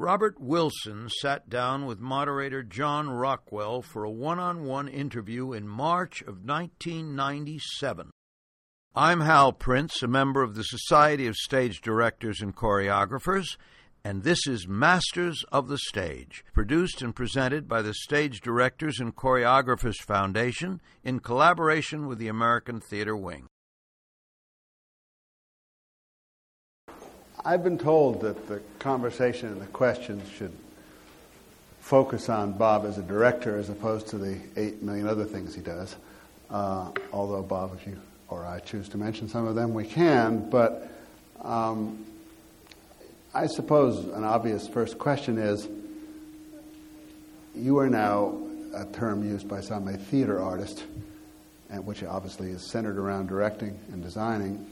Robert Wilson sat down with moderator John Rockwell for a one on one interview in March of 1997. I'm Hal Prince, a member of the Society of Stage Directors and Choreographers, and this is Masters of the Stage, produced and presented by the Stage Directors and Choreographers Foundation in collaboration with the American Theater Wing. I've been told that the conversation and the questions should focus on Bob as a director as opposed to the eight million other things he does. Uh, although, Bob, if you or I choose to mention some of them, we can. But um, I suppose an obvious first question is you are now a term used by some a theater artist, and which obviously is centered around directing and designing.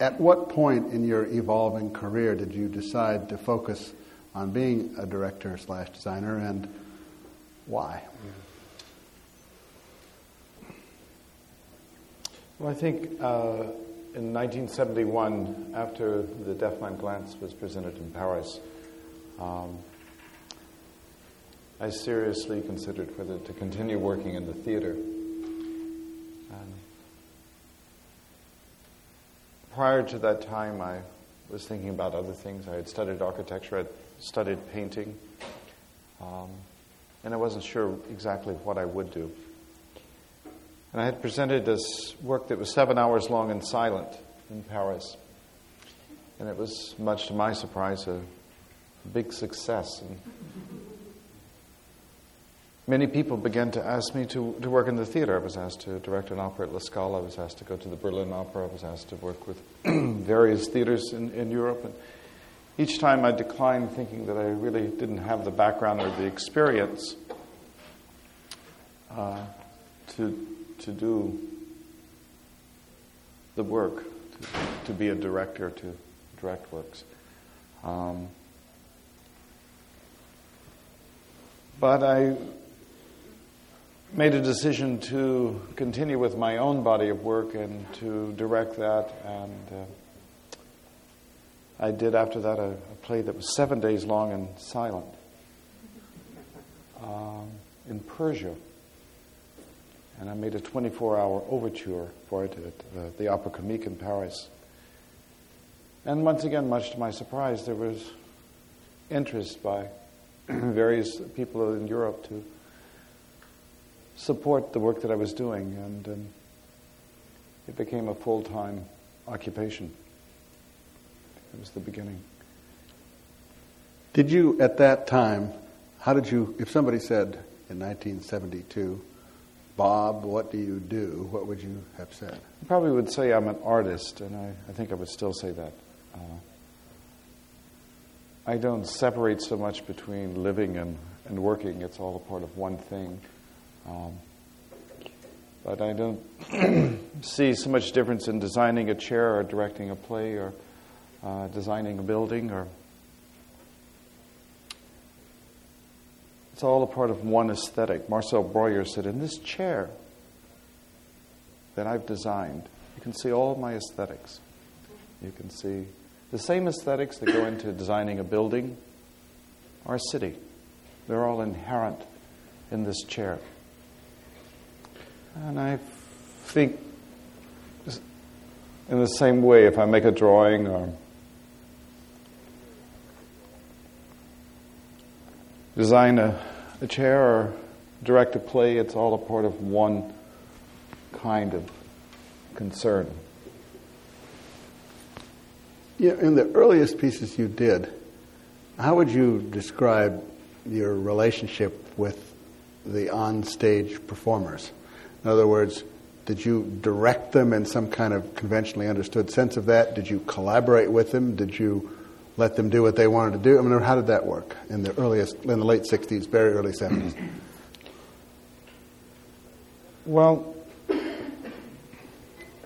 At what point in your evolving career did you decide to focus on being a director slash designer, and why? Well, I think uh, in 1971, after the Deafman Glance was presented in Paris, um, I seriously considered whether to continue working in the theater. Prior to that time, I was thinking about other things. I had studied architecture, I had studied painting, um, and I wasn't sure exactly what I would do. And I had presented this work that was seven hours long and silent in Paris. And it was, much to my surprise, a big success. And many people began to ask me to, to work in the theater. I was asked to direct an opera at La Scala. I was asked to go to the Berlin Opera. I was asked to work with various theaters in, in Europe. And each time I declined, thinking that I really didn't have the background or the experience uh, to, to do the work, to, to, be a director, to direct works. Um, but I made a decision to continue with my own body of work and to direct that. And uh, I did after that a, a, play that was seven days long and silent um, in Persia. And I made a 24 hour overture for it at uh, the Opera Comique in Paris. And once again, much to my surprise, there was interest by various people in Europe to support the work that I was doing, and um, it became a full time occupation. It was the beginning. Did you, at that time, how did you, if somebody said in 1972, Bob, what do you do? What would you have said? I probably would say I'm an artist, and I, I think I would still say that. Uh, I don't separate so much between living and, and working, it's all a part of one thing. Um, but I don't see so much difference in designing a chair or directing a play or uh, designing a building or it's all a part of one aesthetic. Marcel Breuer said, in this chair that I've designed, you can see all my aesthetics. You can see the same aesthetics that go into designing a building or a city. They're all inherent in this chair. And I think, in the same way, if I make a drawing or design a, a chair or direct a play, it's all a part of one kind of concern. Yeah, in the earliest pieces you did, how would you describe your relationship with the on-stage performers? In other words, did you direct them in some kind of conventionally understood sense of that? Did you collaborate with them? Did you let them do what they wanted to do? I mean, how did that work in the earliest, in the late '60s, very early '70s? Well,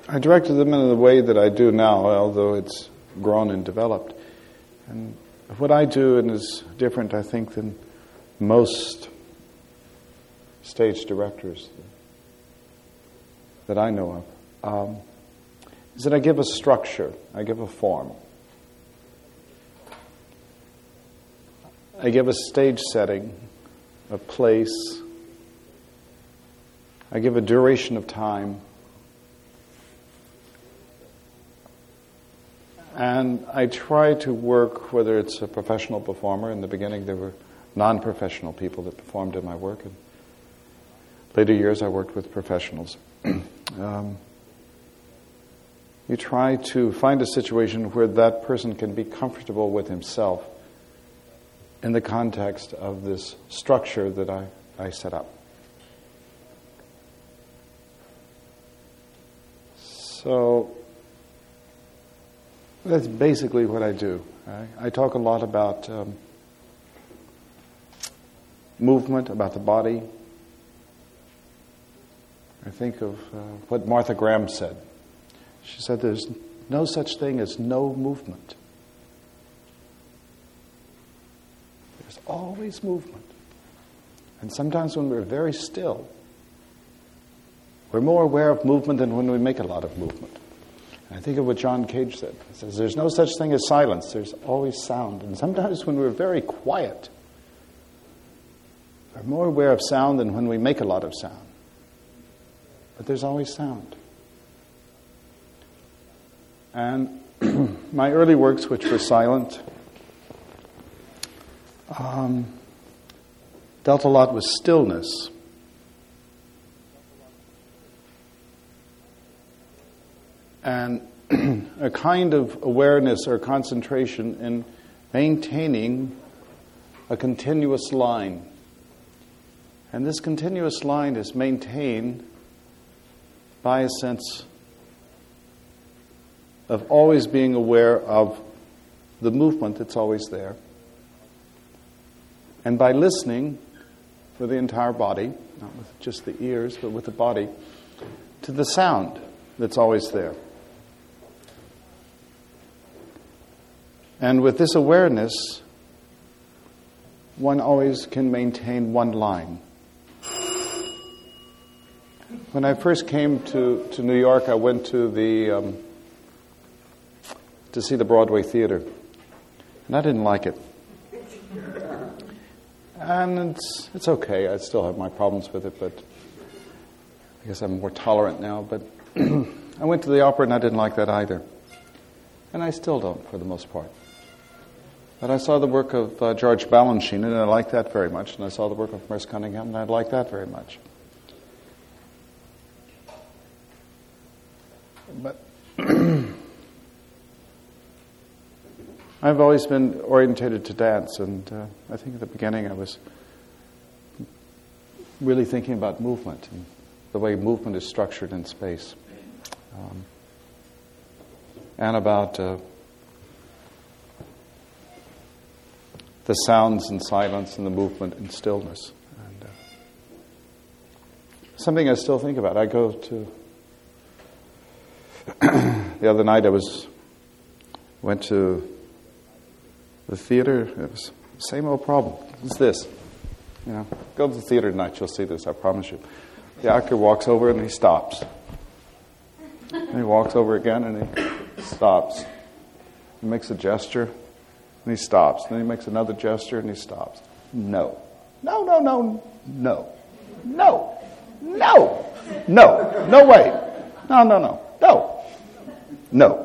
I directed them in the way that I do now, although it's grown and developed. And what I do and is different, I think, than most stage directors that I know of, um, is that I give a structure, I give a form. I give a stage setting, a place, I give a duration of time. And I try to work, whether it's a professional performer, in the beginning there were non professional people that performed in my work. And later years I worked with professionals. um, you try to find a situation where that person can be comfortable with himself in the context of this structure that I, I set up. So that's basically what I do. I, I talk a lot about um, movement, about the body. I think of uh, what Martha Graham said. She said, There's no such thing as no movement. There's always movement. And sometimes when we're very still, we're more aware of movement than when we make a lot of movement. And I think of what John Cage said. He says, There's no such thing as silence, there's always sound. And sometimes when we're very quiet, we're more aware of sound than when we make a lot of sound. But there's always sound. And my early works, which were silent, um, dealt a lot with stillness. And a kind of awareness or concentration in maintaining a continuous line. And this continuous line is maintained by a sense of always being aware of the movement that's always there. And by listening for the entire body, not with just the ears, but with the body, to the sound that's always there. And with this awareness, one always can maintain one line. When I first came to, to New York, I went to the um, to see the Broadway theater. And I didn't like it. And it's, it's okay. I still have my problems with it, but I guess I'm more tolerant now. But I went to the opera and I didn't like that either. And I still don't, for the most part. But I saw the work of uh, George Balanchine, and I liked that very much. And I saw the work of Merce Cunningham, and I liked that very much. But I've always been orientated to dance, and uh, I think at the beginning I was really thinking about movement and the way movement is structured in space, um, and about uh, the sounds and silence and the movement and stillness. And, uh, something I still think about. I go to. the other night I was went to the theater, it was the same old problem. It's this. You know, go to the theater tonight, you'll see this, I promise you. The actor walks over and he stops. And he walks over again and he stops. He makes a gesture and he stops. Then he makes another gesture and he stops. No. No, no, no, no. No. No. No. No way. No, no, no. No. No.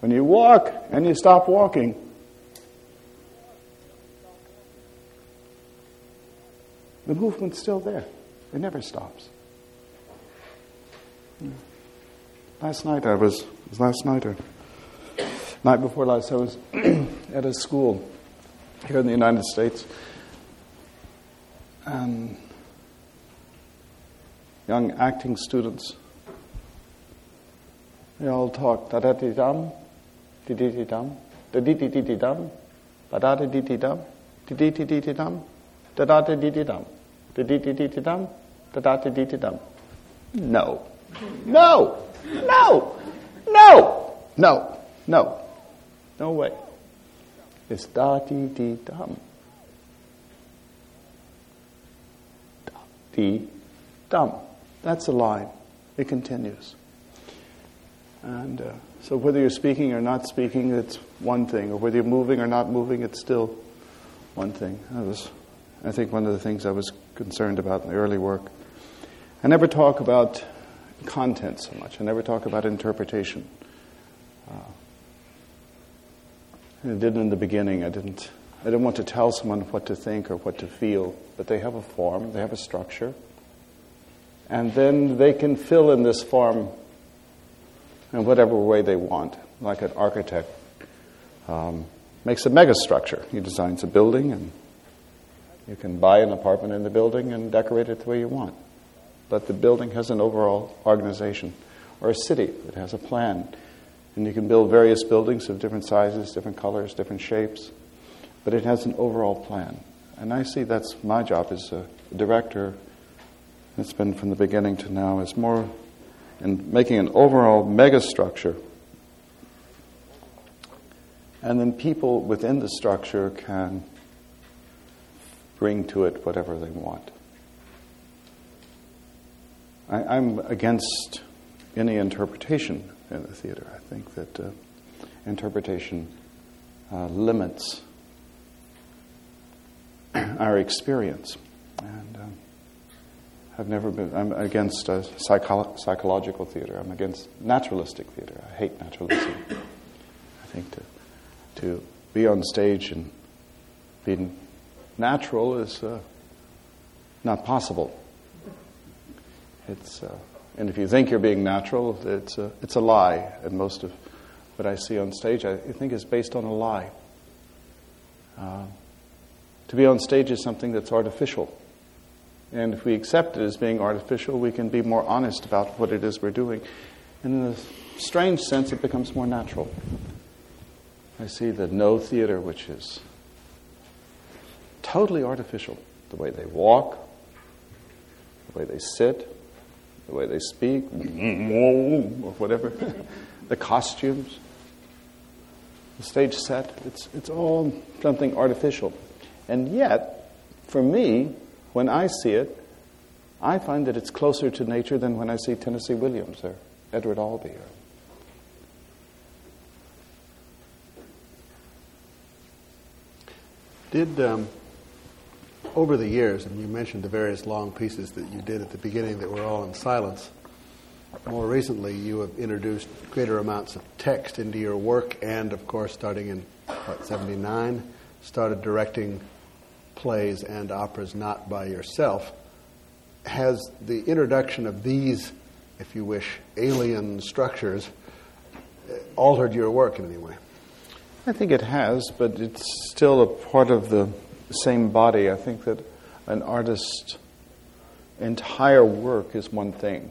When you walk and you stop walking, the movement's still there. It never stops. Last night I was, was last night or night before last, I was at a school here in the United States. And young acting students, they all talk da da dum, di di di dum, da di di di di dum, ba da di di di dum, di di di di di dum, da da di di di dum, di di di di di dum, da da di di di dum. No. No. No. No. No. No. No way. It's da di di dum. Da di dum. That's a line. It continues. And uh, so whether you're speaking or not speaking, it's one thing, or whether you're moving or not moving, it's still one thing. That was, I think, one of the things I was concerned about in the early work. I never talk about content so much. I never talk about interpretation. Uh, I didn't in the beginning. I didn't. I didn't want to tell someone what to think or what to feel, but they have a form, they have a structure, and then they can fill in this form in whatever way they want, like an architect um, makes a megastructure. He designs a building, and you can buy an apartment in the building and decorate it the way you want. But the building has an overall organization, or a city that has a plan. And you can build various buildings of different sizes, different colors, different shapes, but it has an overall plan. And I see that's my job as a director. It's been from the beginning to now, is more in making an overall megastructure. And then people within the structure can bring to it whatever they want. I, am against any interpretation in the theater. I think that uh, interpretation uh, limits our experience. And um, I've never been, I'm against uh, psycho- psychological theater. I'm against naturalistic theater. I hate naturalism. I think to, to be on stage and be natural is uh, not possible. It's, uh, and if you think you're being natural, it's a, it's a lie. And most of what I see on stage, I think, is based on a lie. Uh, to be on stage is something that's artificial. And if we accept it as being artificial, we can be more honest about what it is we're doing. And in a strange sense, it becomes more natural. I see the Noh theater, which is totally artificial. The way they walk, the way they sit, the way they speak, or whatever, the costumes, the stage set. It's, it's all something artificial. And yet, for me, when I see it, I find that it's closer to nature than when I see Tennessee Williams or Edward Albee. Or Did um, over the years, and you mentioned the various long pieces that you did at the beginning that were all in silence. More recently, you have introduced greater amounts of text into your work, and of course, starting in what, 79, started directing plays and operas not by yourself. Has the introduction of these, if you wish, alien structures uh, altered your work in any way? I think it has, but it's still a part of the same body. I think that an artist's entire work is one thing.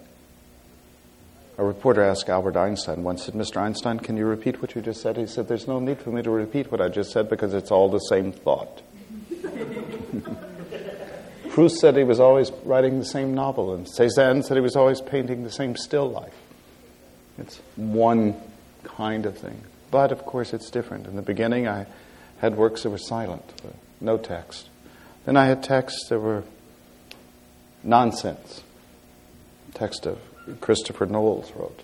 A reporter asked Albert Einstein once, said, Mr. Einstein, can you repeat what you just said? He said, There's no need for me to repeat what I just said because it's all the same thought. Proust said he was always writing the same novel, and Cezanne said he was always painting the same still life. It's one kind of thing. But of course, it's different. In the beginning, I had works that were silent no text. Then I had texts that were nonsense. Text of Christopher Knowles wrote.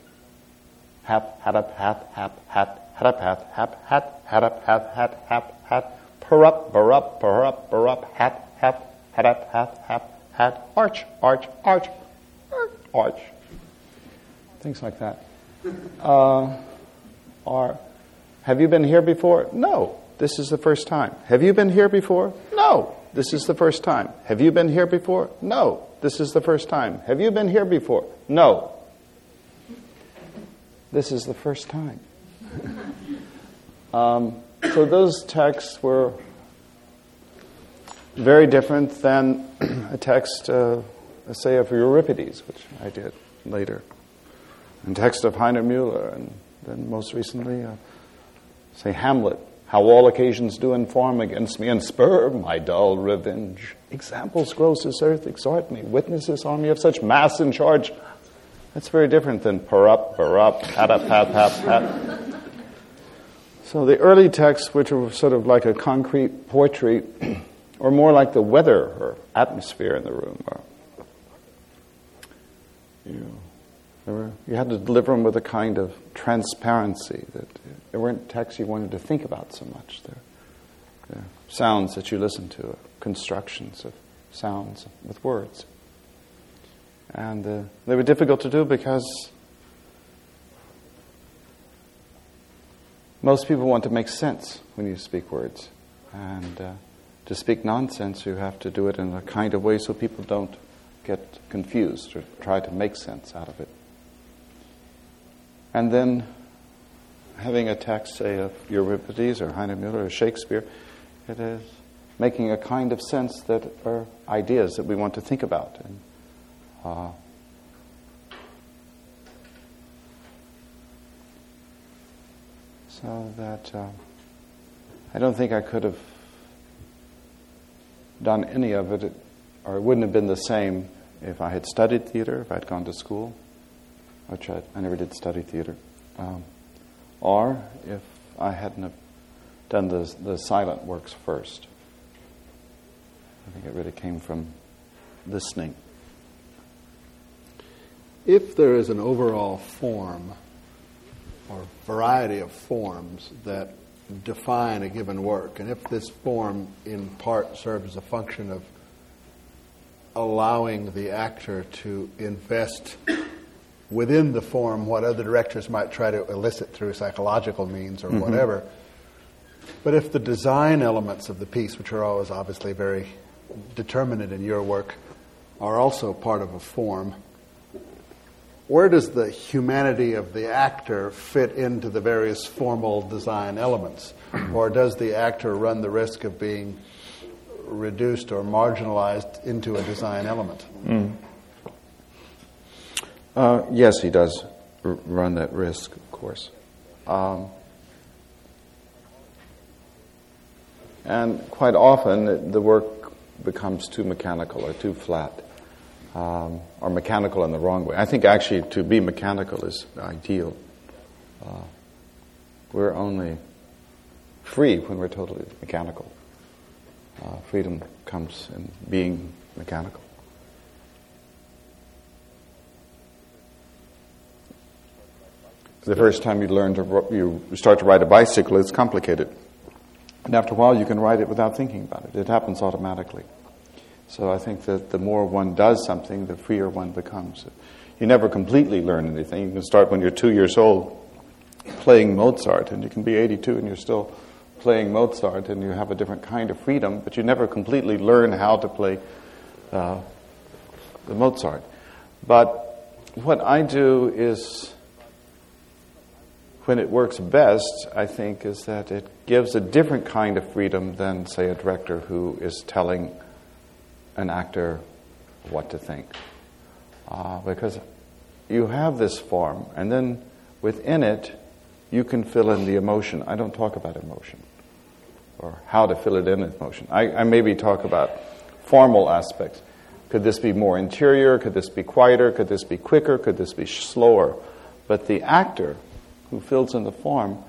Hap, hat up, hat, hap, hat, hat up, hat, hap, hat, hat up, hat, hap, hat, per up, per up, per up, per up, hat, hap, hat up, hat, hap, hat, arch, arch, arch, arch. Things like that. Uh, are, have you been here before? No. This is the first time. Have you been here before? No. This is the first time. Have you been here before? No. This is the first time. Have you been here before? No. This is the first time. um, so those texts were very different than a text, uh, say, of Euripides, which I did later, and text of Heiner Müller, and then most recently, uh, say, Hamlet how all occasions do inform against me and spur my dull revenge. Examples gross as earth exhort me. Witnesses on me of such mass in charge. That's very different than per up, per up, pat pat, pat. So the early texts, which were sort of like a concrete poetry, or more like the weather or atmosphere in the room, or you know, you had to deliver them with a kind of transparency that there weren't texts you wanted to think about so much. They're, they're sounds that you listen to, constructions of sounds with words. And uh, they were difficult to do because most people want to make sense when you speak words. And uh, to speak nonsense, you have to do it in a kind of way so people don't get confused or try to make sense out of it. And then having a text, say, of Euripides or Heiner Müller or Shakespeare, it is making a kind of sense that are ideas that we want to think about. And, uh, so that uh, I don't think I could have done any of it, or it wouldn't have been the same if I had studied theater, if I'd gone to school, which I, I never did study theater, um, or if I hadn't done the, the silent works first. I think it really came from listening. If there is an overall form or variety of forms that define a given work, and if this form in part serves a function of allowing the actor to invest within the form what other directors might try to elicit through psychological means or mm-hmm. whatever. But if the design elements of the piece, which are always obviously very determinate in your work, are also part of a form, where does the humanity of the actor fit into the various formal design elements? or does the actor run the risk of being reduced or marginalized into a design element? Mm. Uh, yes, he does r- run that risk, of course. Um, and quite often, the work becomes too mechanical or too flat, um, or mechanical in the wrong way. I think actually to be mechanical is ideal. Uh, we're only free when we're totally mechanical. Uh, freedom comes in being mechanical. The first time you learn to you start to ride a bicycle, it's complicated, and after a while, you can ride it without thinking about it. It happens automatically. So I think that the more one does something, the freer one becomes. You never completely learn anything. You can start when you're two years old playing Mozart, and you can be 82 and you're still playing Mozart, and you have a different kind of freedom, but you never completely learn how to play uh, the Mozart. But what I do is, when it works best, I think, is that it gives a different kind of freedom than, say, a director who is telling an actor what to think. Uh, because you have this form, and then within it, you can fill in the emotion. I don't talk about emotion or how to fill it in with motion. I, I maybe talk about formal aspects. Could this be more interior? Could this be quieter? Could this be quicker? Could this be slower? But the actor who fills in the form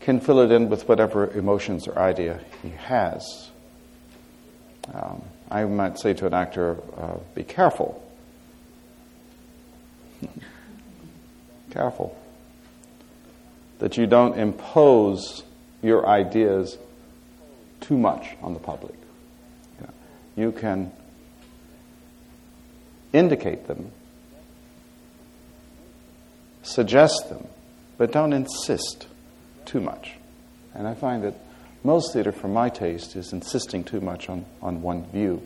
can fill it in with whatever emotions or idea he has. Um, I might say to an actor, uh, be careful. careful. That you don't impose your ideas too much on the public. You, you can indicate them, suggest them, but don't insist too much. And I find that most theater, for my taste, is insisting too much on, on one view.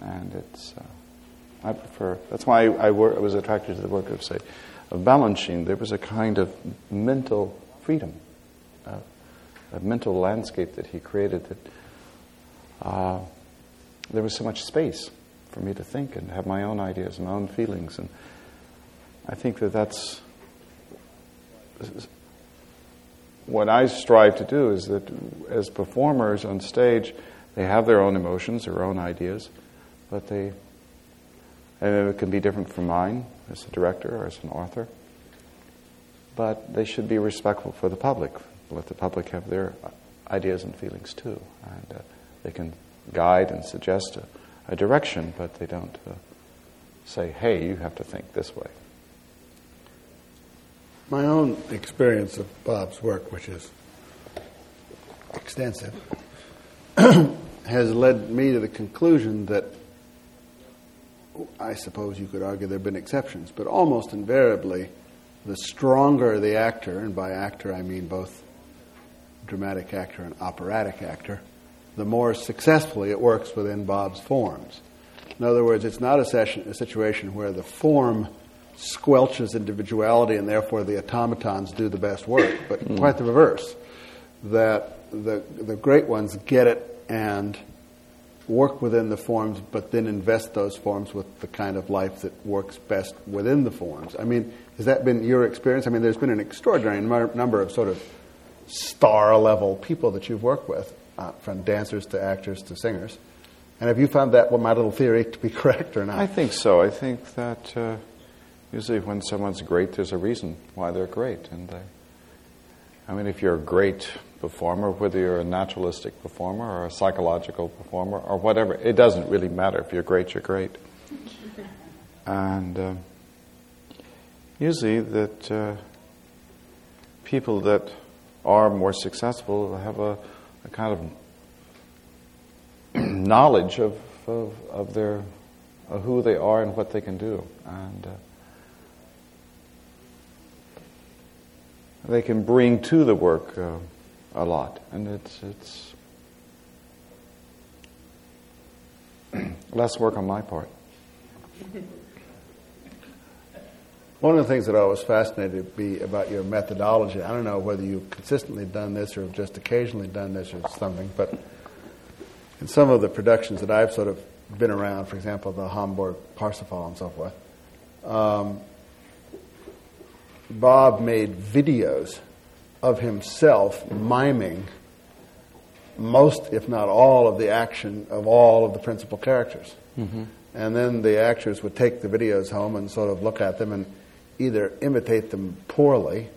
And it's, uh, I prefer, that's why I, I, was attracted to the work of, say, of Balanchine. There was a kind of mental freedom a mental landscape that he created that uh, there was so much space for me to think and have my own ideas, and my own feelings. And I think that that's what I strive to do is that as performers on stage, they have their own emotions, their own ideas, but they, and it can be different from mine as a director or as an author, but they should be respectful for the public, let the public have their ideas and feelings too. And uh, they can guide and suggest a, a direction, but they don't uh, say, hey, you have to think this way. My own experience of Bob's work, which is extensive, has led me to the conclusion that I suppose you could argue there have been exceptions, but almost invariably, the stronger the actor, and by actor I mean both dramatic actor and operatic actor, the more successfully it works within Bob's forms. In other words, it's not a, session, a situation where the form squelches individuality and therefore the automatons do the best work, but mm. quite the reverse. That the, the great ones get it and work within the forms, but then invest those forms with the kind of life that works best within the forms. I mean, has that been your experience? I mean, there's been an extraordinary number of sort of star level people that you've worked with, uh, from dancers to actors to singers. And have you found that, well, my little theory, to be correct or not? I think so. I think that uh, usually when someone's great, there's a reason why they're great. And they, I mean, if you're a great performer, whether you're a naturalistic performer or a psychological performer or whatever. It doesn't really matter. If you're great, you're great. And uh, usually, that uh, people that are more successful have a, a kind of knowledge of, of, of their of who they are and what they can do, and uh, they can bring to the work uh, a lot, and it's it's less work on my part. One of the things that I was fascinated to be about your methodology. I don't know whether you've consistently done this or have just occasionally done this or something, but in some of the productions that I've sort of been around, for example, the Hamburg Parsifal and so forth, um, Bob made videos of himself miming most, if not all, of the action of all of the principal characters. Mm-hmm. And then the actors would take the videos home and sort of look at them and either imitate them poorly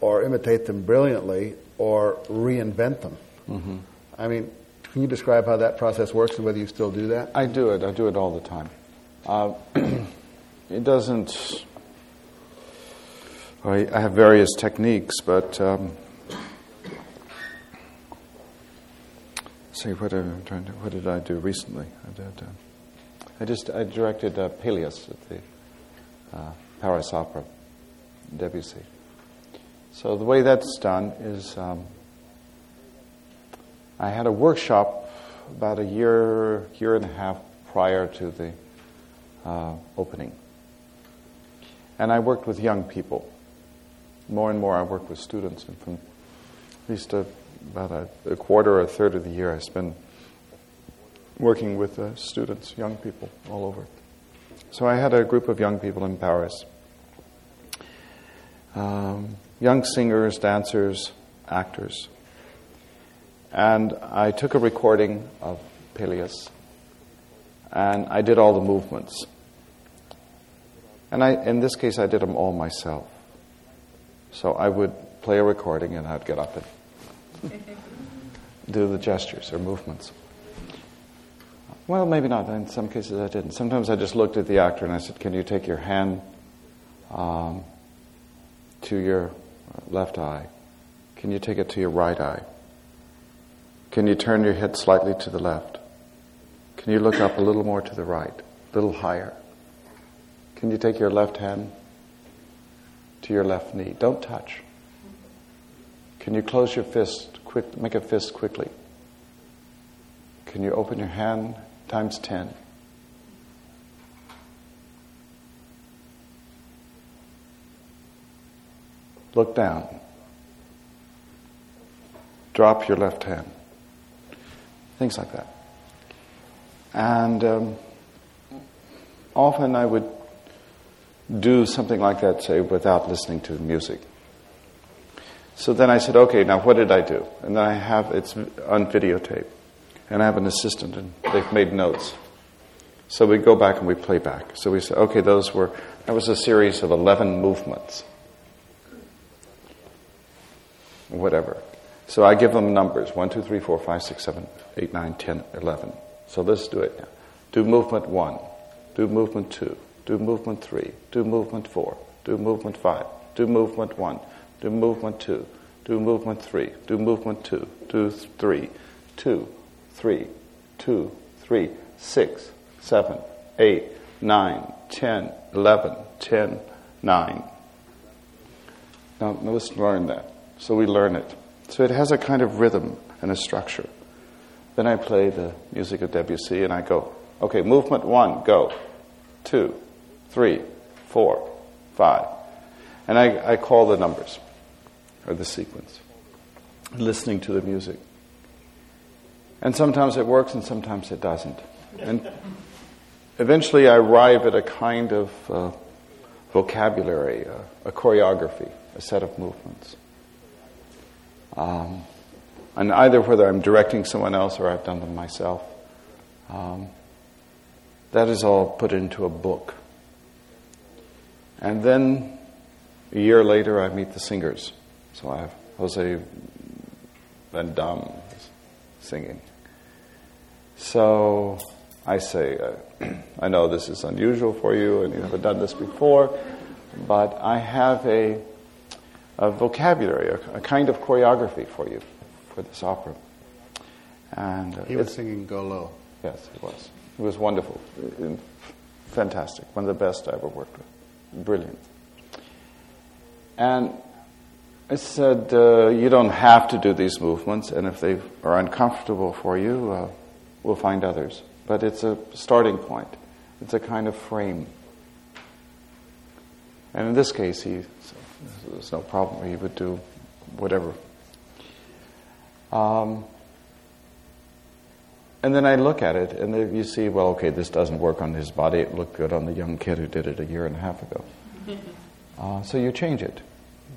or imitate them brilliantly or reinvent them. Mm-hmm. I mean, can you describe how that process works and whether you still do that? I do it. I do it all the time. Uh, it doesn't I, I have various techniques, but um, see what I'm trying to. What did I do recently? I did. Uh, I just I directed uh, Pelléas at the uh, Paris Opera, Debussy. So the way that's done is um, I had a workshop about a year, year and a half prior to the uh, opening, and I worked with young people more and more I work with students, and from at least a, about a, a, quarter or a third of the year I spend working with uh, students, young people all over. So I had a group of young people in Paris. Um, young singers, dancers, actors. And I took a recording of Pelléas and I did all the movements. And I, in this case, I did them all myself. So I would play a recording and I'd get up and do the gestures or movements. Well, maybe not. In some cases, I didn't. Sometimes I just looked at the actor and I said, Can you take your hand um, to your left eye? Can you take it to your right eye? Can you turn your head slightly to the left? Can you look up a little more to the right, a little higher? Can you take your left hand to your left knee. Don't touch. Can you close your fist quick make a fist quickly? Can you open your hand times 10? Look down. Drop your left hand. Things like that. And um, often I would do something like that, say, without listening to music. So then I said, okay, now what did I do? And then I have, it's on videotape. And I have an assistant, and they've made notes. So we go back and we play back. So we say, okay, those were, that was a series of 11 movements. Whatever. So I give them numbers 1, 2, 3, 4, 5, 6, 7, 8, 9, 10, 11. So let's do it now. Do movement 1. Do movement 2 do movement three, do movement four, do movement five, do movement one, do movement two, do movement three, do movement two, do three, two, three, two, three, six, seven, eight, nine, ten, eleven, ten, nine. Now, let's learn that. So we learn it. So it has a kind of rhythm and a structure. Then I play the music of Debussy and I go, okay, movement one, go. Two, three, four, five. And I, I call the numbers or the sequence, listening to the music. And sometimes it works and sometimes it doesn't. And eventually I arrive at a kind of uh, vocabulary, uh, a choreography, a set of movements. Um, and either whether I'm directing someone else or I've done them myself, um, that is all put into a book. And then a year later, I meet the singers. So I have Jose Van Dam singing. So I say, uh, I know this is unusual for you and you haven't done this before, but I have a, a vocabulary, a, a kind of choreography for you for this opera. And uh, he was singing Golaud. Yes, he was. It was wonderful, fantastic, one of the best I ever worked with. Brilliant. And I said, uh, You don't have to do these movements, and if they are uncomfortable for you, uh, we'll find others. But it's a starting point, it's a kind of frame. And in this case, he, there's no problem. He would do whatever. Um, and then I look at it, and you see, well, okay, this doesn't work on his body. It looked good on the young kid who did it a year and a half ago. Uh, so you change it.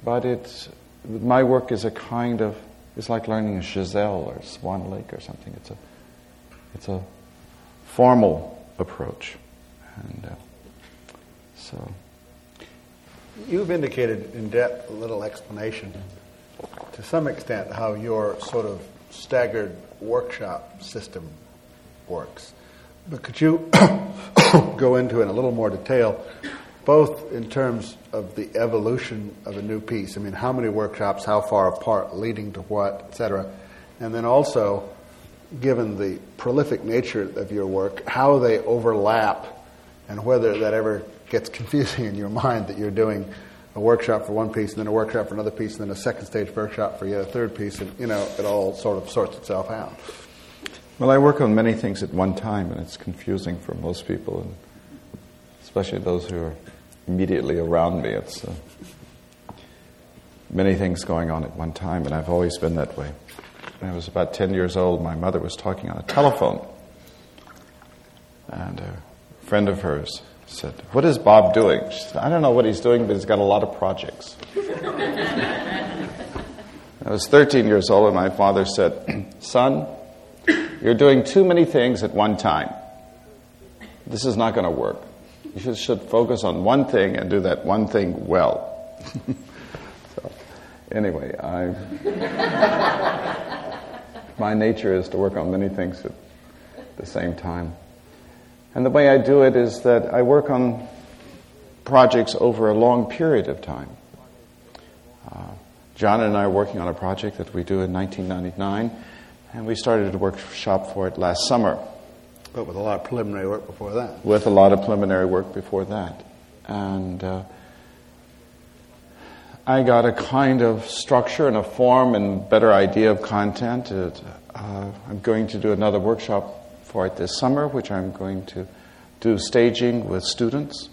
But it's, my work is a kind of, it's like learning a Giselle or Swan Lake or something. It's a, it's a formal approach. And uh, so. You've indicated in depth a little explanation to some extent how your sort of staggered workshop system works. But could you go into in a little more detail, both in terms of the evolution of a new piece? I mean, how many workshops, how far apart, leading to what, etc., And then also, given the prolific nature of your work, how they overlap and whether that ever gets confusing in your mind that you're doing a workshop for one piece, and then a workshop for another piece, and then a second stage workshop for yet a third piece, and you know it all sort of sorts itself out. Well, I work on many things at one time, and it's confusing for most people, and especially those who are immediately around me. It's uh, many things going on at one time, and I've always been that way. When I was about 10 years old, my mother was talking on a telephone, and a friend of hers said, What is Bob doing? She said, I don't know what he's doing, but he's got a lot of projects. I was 13 years old, and my father said, Son, you're doing too many things at one time. This is not going to work. You should, focus on one thing and do that one thing well. so, anyway, I, my nature is to work on many things at the same time. And the way I do it is that I work on projects over a long period of time. Uh, John and I are working on a project that we do in 1999, and we started a workshop for it last summer. But with a lot of preliminary work before that. With a lot of preliminary work before that. And uh, I got a kind of structure and a form and better idea of content. It, uh, I'm going to do another workshop for it this summer, which I'm going to do staging with students.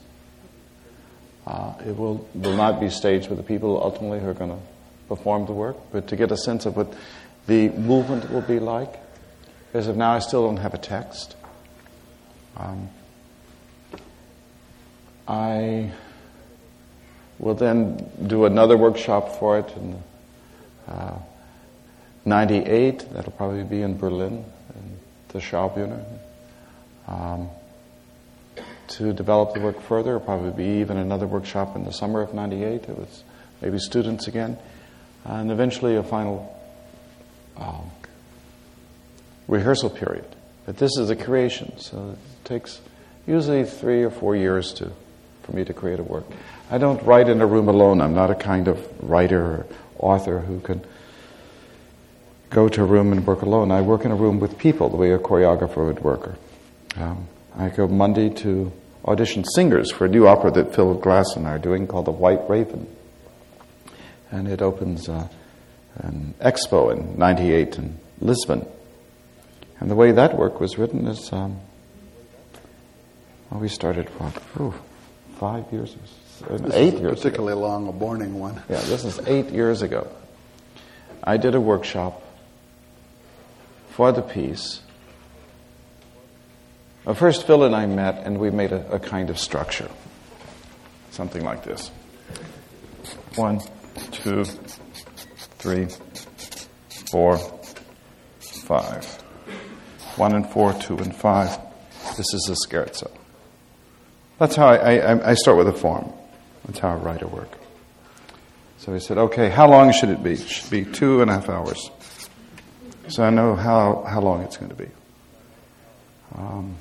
Uh, it will, will not be staged with the people ultimately who are going to perform the work, but to get a sense of what the movement will be like. As of now, I still don't have a text. Um, I will then do another workshop for it in uh, 98. That'll probably be in Berlin the Schaubühne. Um, to develop the work further, probably be even another workshop in the summer of 98. It was maybe students again. And eventually a final um, rehearsal period. But this is a creation, so it takes usually three or four years to, for me to create a work. I don't write in a room alone. I'm not a kind of writer or author who can go to a room and work alone. I work in a room with people the way a choreographer would work. Um, I go Monday to audition singers for a new opera that Phil Glass and I are doing called The White Raven. And it opens uh, an expo in 98 in Lisbon. And the way that work was written is, um, well, we started, what, ooh, five years, this eight years particularly ago. long, a morning one. Yeah, this is eight years ago. I did a workshop for the piece. Well, first, Phil and I met, and we made a, a kind of structure. Something like this one, two, three, four, five. One and four, two and five. This is a scherzo. That's how I, I, I start with a form. That's how I write a work. So he said, okay, how long should it be? It should be two and a half hours. So I know how, how long it's going to be. Um,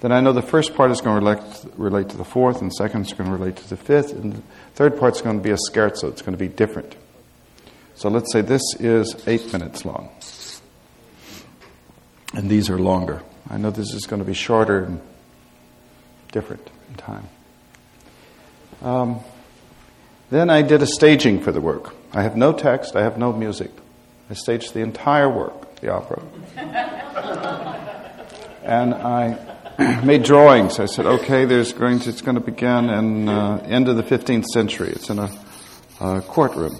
then I know the first part is going to relate, relate to the fourth, and the second is going to relate to the fifth, and the third part is going to be a scherzo. It's going to be different. So let's say this is eight minutes long, and these are longer. I know this is going to be shorter and different in time. Um, then I did a staging for the work. I have no text, I have no music. I staged the entire work, the opera. and I made drawings. I said, okay, there's going to, it's going to begin in uh, end of the 15th century. It's in a, a courtroom.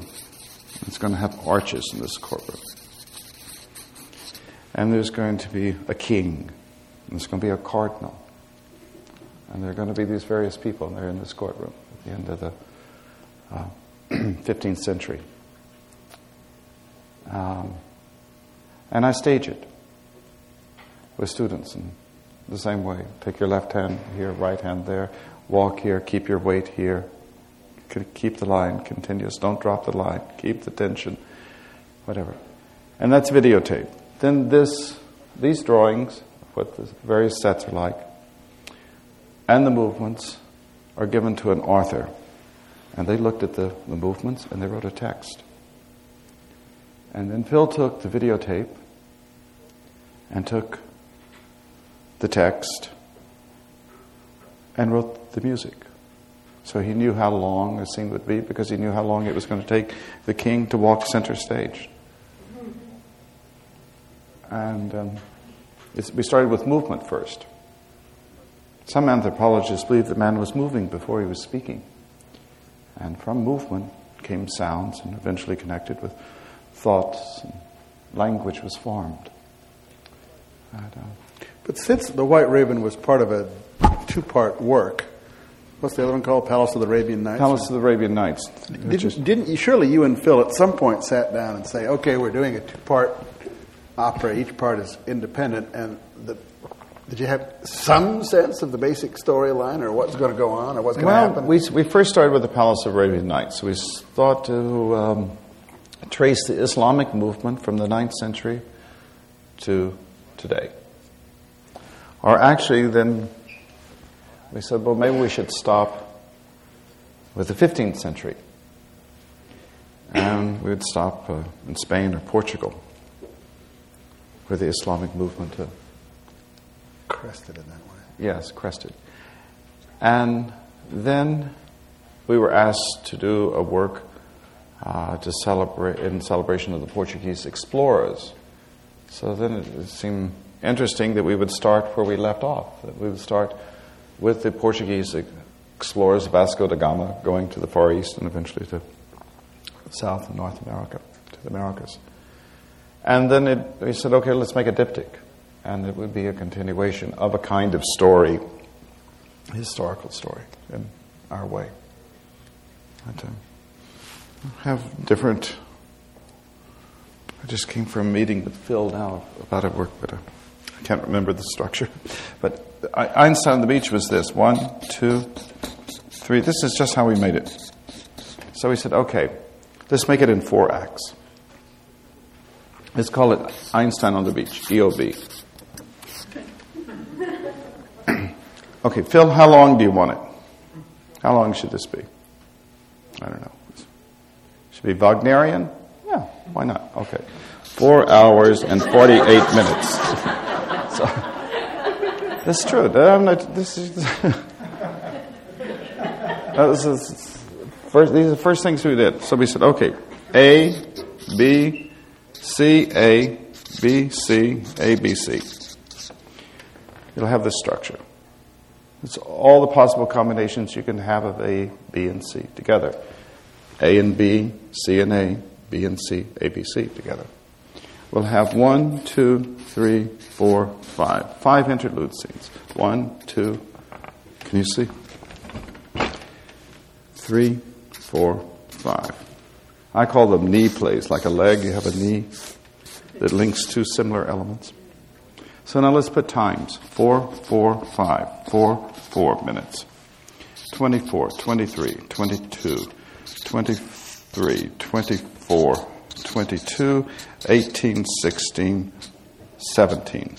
It's going to have arches in this courtroom. And there's going to be a king. And there's going to be a cardinal. And there are going to be these various people, and they're in this courtroom at the end of the uh, 15th century. Um, and I stage it with students in the same way. Take your left hand here, right hand there, walk here, keep your weight here, keep the line continuous, don't drop the line, keep the tension, whatever. And that's videotape. Then this, these drawings, what the various sets are like, and the movements are given to an author. And they looked at the, the movements and they wrote a text. And then Phil took the videotape and took the text and wrote the music. So he knew how long a scene would be because he knew how long it was going to take the king to walk center stage. And um, we started with movement first. Some anthropologists believe the man was moving before he was speaking. And from movement came sounds and eventually connected with thoughts and language was formed. But since The White Raven was part of a two part work, what's the other one called? Palace of the Arabian Nights? Palace of the Arabian Nights. Didn't, didn't you, surely you and Phil at some point sat down and say, okay, we're doing a two part opera, each part is independent, and the did you have some sense of the basic storyline or what's going to go on or what's going well, to happen? We, we first started with the Palace of Arabian Nights. We thought to um, trace the Islamic movement from the 9th century to today. Or actually, then we said, well, maybe we should stop with the 15th century. And we would stop uh, in Spain or Portugal, where the Islamic movement uh, crested in that way. Yes, crested. And then we were asked to do a work uh, to celebrate in celebration of the Portuguese explorers. So then it, seemed interesting that we would start where we left off. That we would start with the Portuguese explorers, Vasco da Gama, going to the Far East and eventually to South and North America, to the Americas. And then it, we said, okay, let's make a diptych and it would be a continuation of a kind of story, historical story, in our way. But, have different. I just came from a meeting with Phil now about it work, but uh, I can't remember the structure. But Einstein on the beach was this one, two, three. This is just how we made it. So we said, okay, let's make it in four acts. Let's call it Einstein on the beach, EOB. Okay, Phil, how long do you want it? How long should this be? I don't know. Should be Wagnerian? Yeah, why not? Okay. Four hours and 48 minutes. so, that's true. Not, this is, first, these are the first things we did. So we said, okay, A, B, C, A, B, C, A, B, C. It'll have this structure. It's all the possible combinations you can have of A, B, and C together. A and B, C and A, B and C, A, B, C together. We'll have one, two, three, four, five. Five interlude scenes. One, two, can you see? Three, four, five. I call them knee plays, like a leg, you have a knee that links two similar elements. So now let's put times. Four, four, five. Four, four minutes. 24, 23, 22, 23, 24, 22, 18, 16, 17.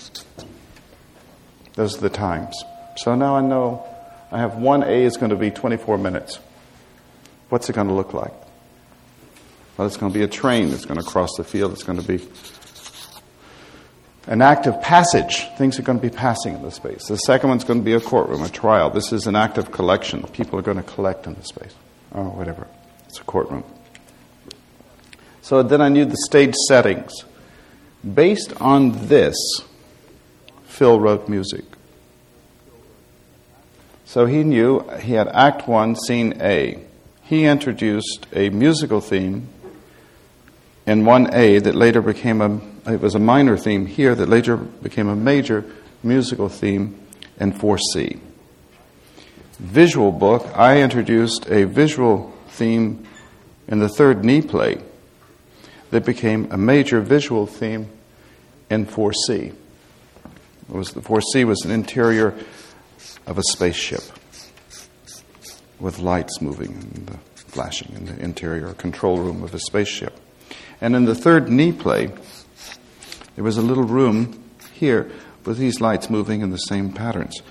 Those are the times. So now I know I have one A is going to be 24 minutes. What's it going to look like? Well, it's going to be a train that's going to cross the field. It's going to be an act of passage. Things are going to be passing in the space. The second one's going to be a courtroom, a trial. This is an act of collection. People are going to collect in the space. Or whatever. It's a courtroom. So then I knew the stage settings. Based on this, Phil wrote music. So he knew he had Act 1, Scene A. He introduced a musical theme in 1A that later became a it was a minor theme here that later became a major musical theme in 4C. Visual book, I introduced a visual theme in the third knee play that became a major visual theme in 4C. It was the 4C was an interior of a spaceship with lights moving and flashing in the interior control room of a spaceship. And in the third knee play, there was a little room here with these lights moving in the same patterns.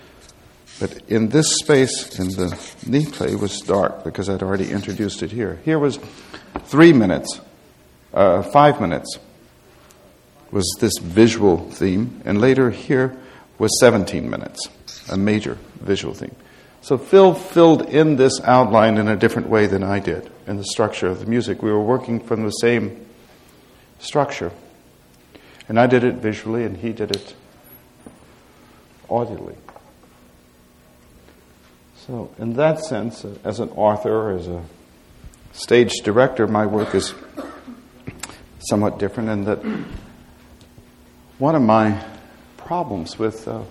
But in this space, in the knee play, was dark because I'd already introduced it here. Here was three minutes, uh, five minutes was this visual theme, and later here was 17 minutes, a major visual theme. So Phil filled in this outline in a different way than I did in the structure of the music. We were working from the same structure. And I did it visually, and he did it audibly. So, in that sense, uh, as an author, as a stage director, my work is somewhat different in that one of my problems with uh,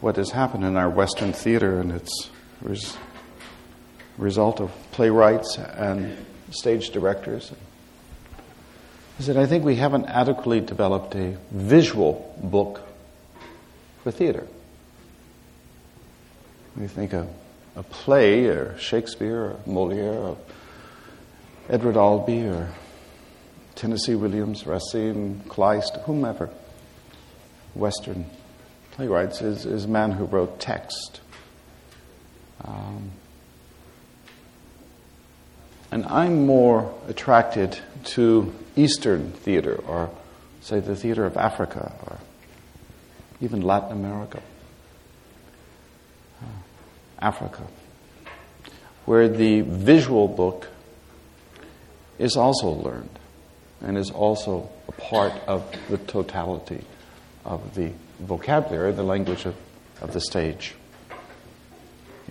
what has happened in our Western theater and its res- result of playwrights and stage directors is that I think we haven't adequately developed a visual book for theater. We think a, a play, or Shakespeare, or Moliere, or Edward Albee, or Tennessee Williams, Racine, Kleist, whomever, Western playwrights, is, is a man who wrote text. Um, and I'm more attracted to Eastern theater, or say the theater of Africa, or even Latin America, Africa, where the visual book is also learned and is also a part of the totality of the vocabulary, the language of, of the stage.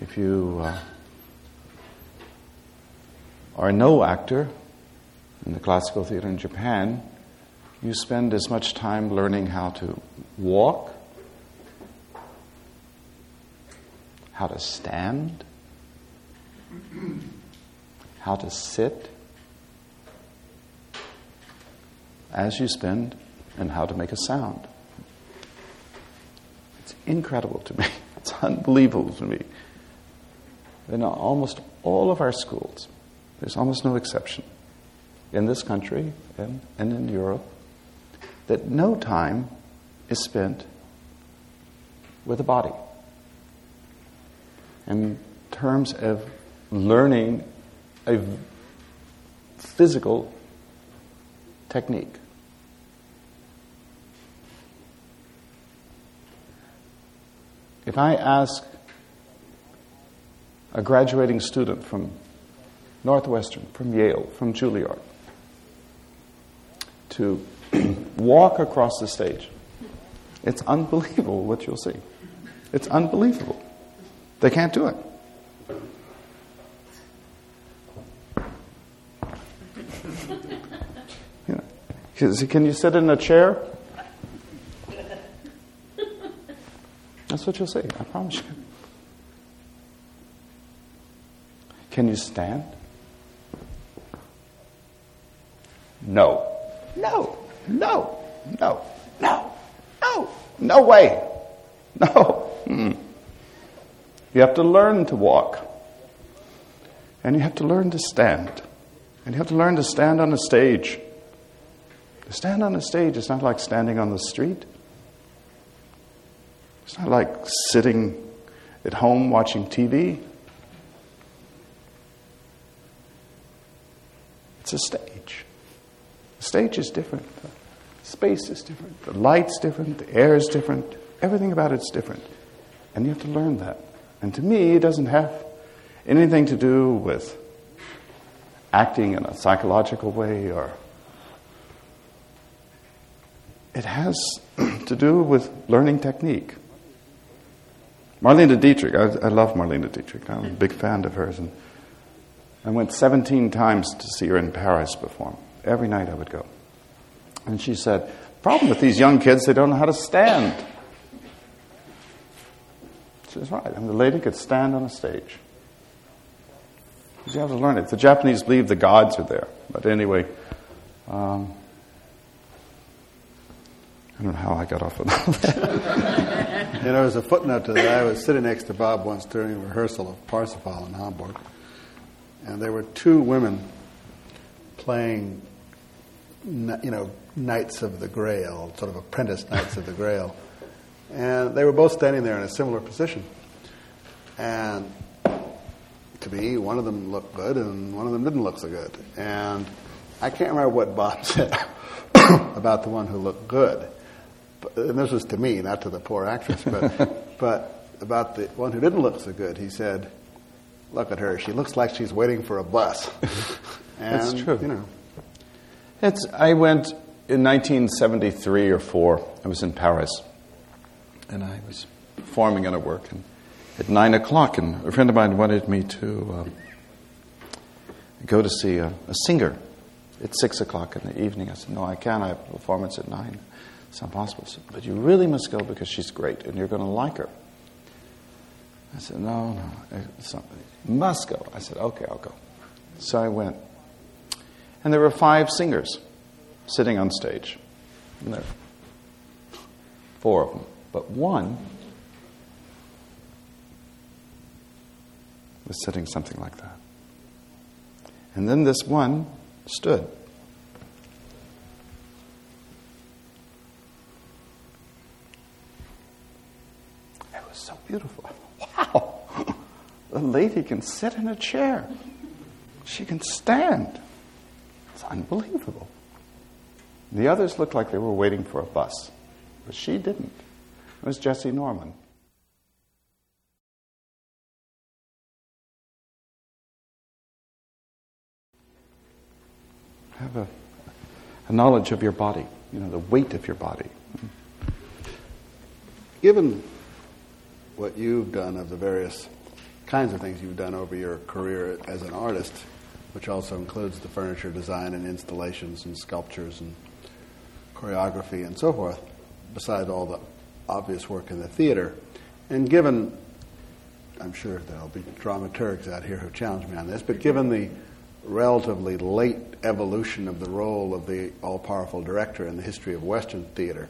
If you uh, are Noh actor, in the classical theater in Japan, you spend as much time learning how to walk, how to stand, how to sit, as you spend, and how to make a sound. It's incredible to me. It's unbelievable to me. In almost all of our schools, there's almost no exception in this country and, and in Europe that no time is spent with the body. And terms of learning a physical technique. If I ask a graduating student from Northwestern, from Yale, from Juilliard, to walk across the stage, it's unbelievable what you'll see. It's unbelievable. They can't do it. You know, can you sit in a chair? That's what you'll see, I promise you. Can you stand? No. No. No. No. No. No. No way. No. Mm. You have to learn to walk. And you have to learn to stand. And you have to learn to stand on a stage. To stand on a stage is not like standing on the street. It's not like sitting at home watching TV. It's a stage. The stage is different. The space is different. The light's different. The air is different. Everything about it's different. And you have to learn that. And to me, it doesn't have anything to do with acting in a psychological way or. It has to do with learning technique. Marlene Dietrich, I, I love Marlene Dietrich. I'm a mm-hmm. big fan of hers. And I went 17 times to see her in Paris perform. Every night I would go. And she said, problem with these young kids, they don't know how to stand. She was right. I mean, the lady could stand on a stage. You have to learn it. The Japanese believe the gods are there. But anyway, um, I don't know how I got off of that. you know, there's a footnote to that. I was sitting next to Bob once during a rehearsal of Parsifal in Hamburg, and there were two women playing, you know, Knights of the Grail, sort of apprentice Knights of the Grail. And they were both standing there in a similar position. And to me, one of them looked good and one of them didn't look so good. And I can't remember what Bob said about the one who looked good. But, and this was to me, not to the poor actress, but, but about the one who didn't look so good. He said, Look at her. She looks like she's waiting for a bus. and, That's true. You know. It's, I went in 1973 or 4. I was in Paris and I was performing at a work. And at nine o'clock, and a friend of mine wanted me to um, go to see a, a, singer at six o'clock in the evening. I said, "No, I can't. I have a performance at nine. It's not possible." Said, but you really must go because she's great, and you're going to like her. I said, "No, no, you must go." I said, "Okay, I'll go." So I went, and there were five singers sitting on stage. And there, four of them. But one was sitting something like that. And then this one stood. It was so beautiful. Wow! The lady can sit in a chair. She can stand. It's unbelievable. The others looked like they were waiting for a bus, but she didn't. It was Jessye Norman. Have a, a knowledge of your body, you know, the weight of your body. Given what you've done of the various kinds of things you've done over your career as an artist, which also includes the furniture design and installations and sculptures and choreography and so forth, besides all the obvious work in the theater. And given, I'm sure there'll be dramaturgs out here who challenge me on this, but given the relatively late evolution of the role of the all powerful director in the history of Western theater,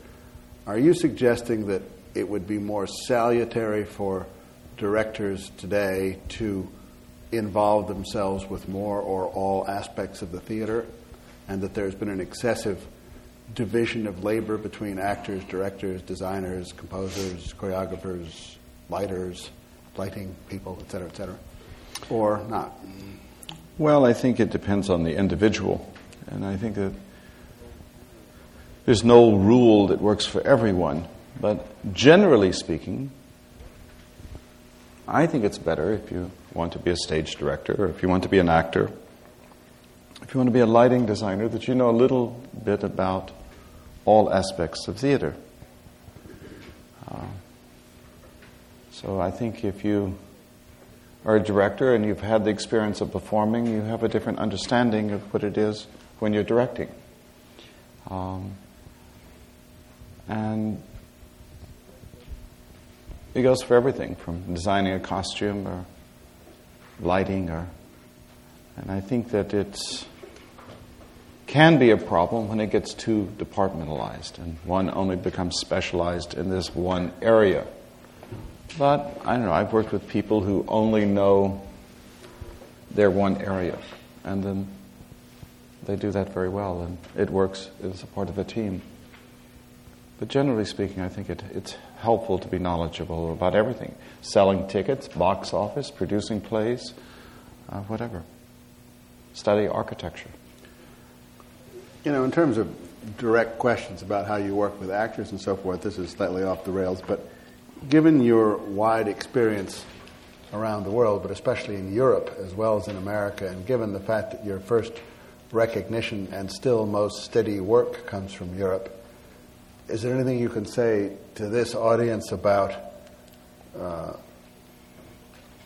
are you suggesting that it would be more salutary for directors today to involve themselves with more or all aspects of the theater, and that there's been an excessive division of labor between actors, directors, designers, composers, choreographers, lighters, lighting people, et cetera, et cetera. or not? Well, I think it depends on the individual. And I think that there's no rule that works for everyone. But generally speaking, I think it's better if you want to be a stage director or if you want to be an actor, if you want to be a lighting designer, that you know a little bit about all aspects of theater. Uh, so I think if you are a director and you've had the experience of performing, you have a different understanding of what it is when you're directing. Um, and it goes for everything from designing a costume or lighting or and I think that it can be a problem when it gets too departmentalized and one only becomes specialized in this one area. But I don't know, I've worked with people who only know their one area and then they do that very well and it works as a part of a team. But generally speaking, I think it, it's helpful to be knowledgeable about everything selling tickets, box office, producing plays, uh, whatever. Study architecture. You know, in terms of direct questions about how you work with actors and so forth, this is slightly off the rails, but given your wide experience around the world, but especially in Europe as well as in America, and given the fact that your first recognition and still most steady work comes from Europe, is there anything you can say to this audience about uh,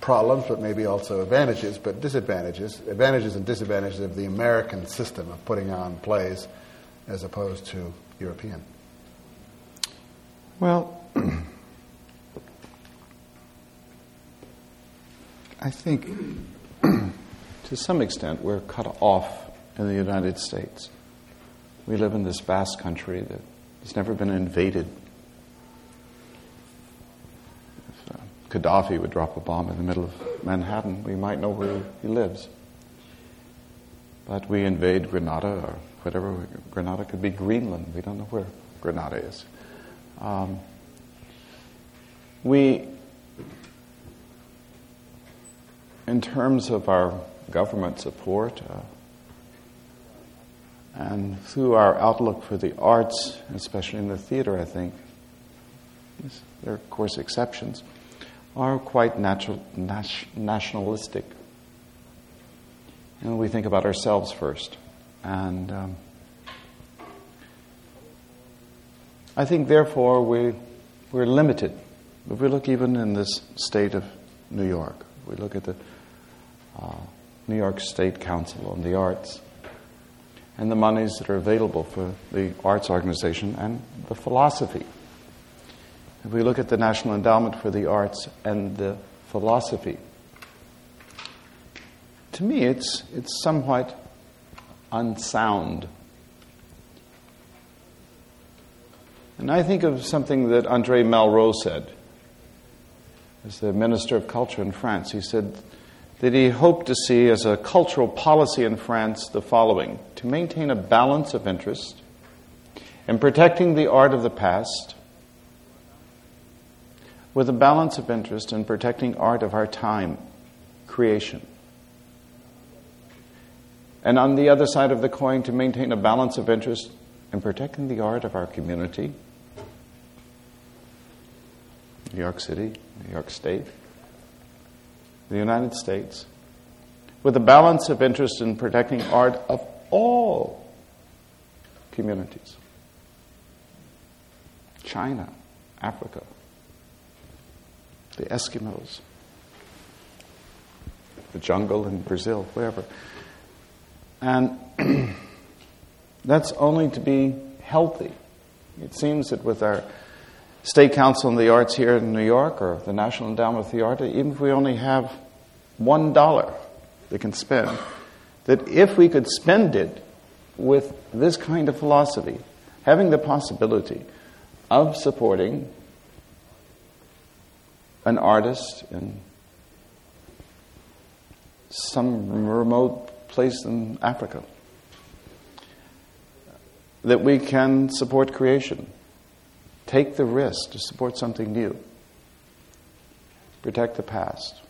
problems, but maybe also advantages, but disadvantages, advantages and disadvantages of the American system of putting on plays as opposed to European? Well, I think to some extent we're cut off in the United States. We live in this vast country that has never been invaded. If uh, Gaddafi would drop a bomb in the middle of Manhattan, we might know where he lives. But we invade Grenada or whatever. Grenada could be Greenland. We don't know where Grenada is. Um, we, in terms of our government support, uh, and through our outlook for the arts, especially in the theater, I think, there are, of course, exceptions, are quite natural, nationalistic. And we think about ourselves first. And um, I think, therefore, we, we're limited. If we look even in this state of New York, we look at the uh, New York State Council on the Arts, and the monies that are available for the arts organization and the philosophy. If we look at the National Endowment for the Arts and the philosophy, to me it's, it's somewhat unsound. And I think of something that Andre Malraux said as the Minister of Culture in France. He said, that he hoped to see as a cultural policy in France the following to maintain a balance of interest in protecting the art of the past with a balance of interest in protecting art of our time, creation. And on the other side of the coin, to maintain a balance of interest in protecting the art of our community, New York City, New York State, the United States, with a balance of interest in protecting art of all communities China, Africa, the Eskimos, the jungle in Brazil, wherever. And that's only to be healthy. It seems that with our State Council on the Arts here in New York or the National Endowment for the Arts, even if we only have one dollar they can spend, that if we could spend it with this kind of philosophy, having the possibility of supporting an artist in some remote place in Africa, that we can support creation Take the risk to support something new. Protect the past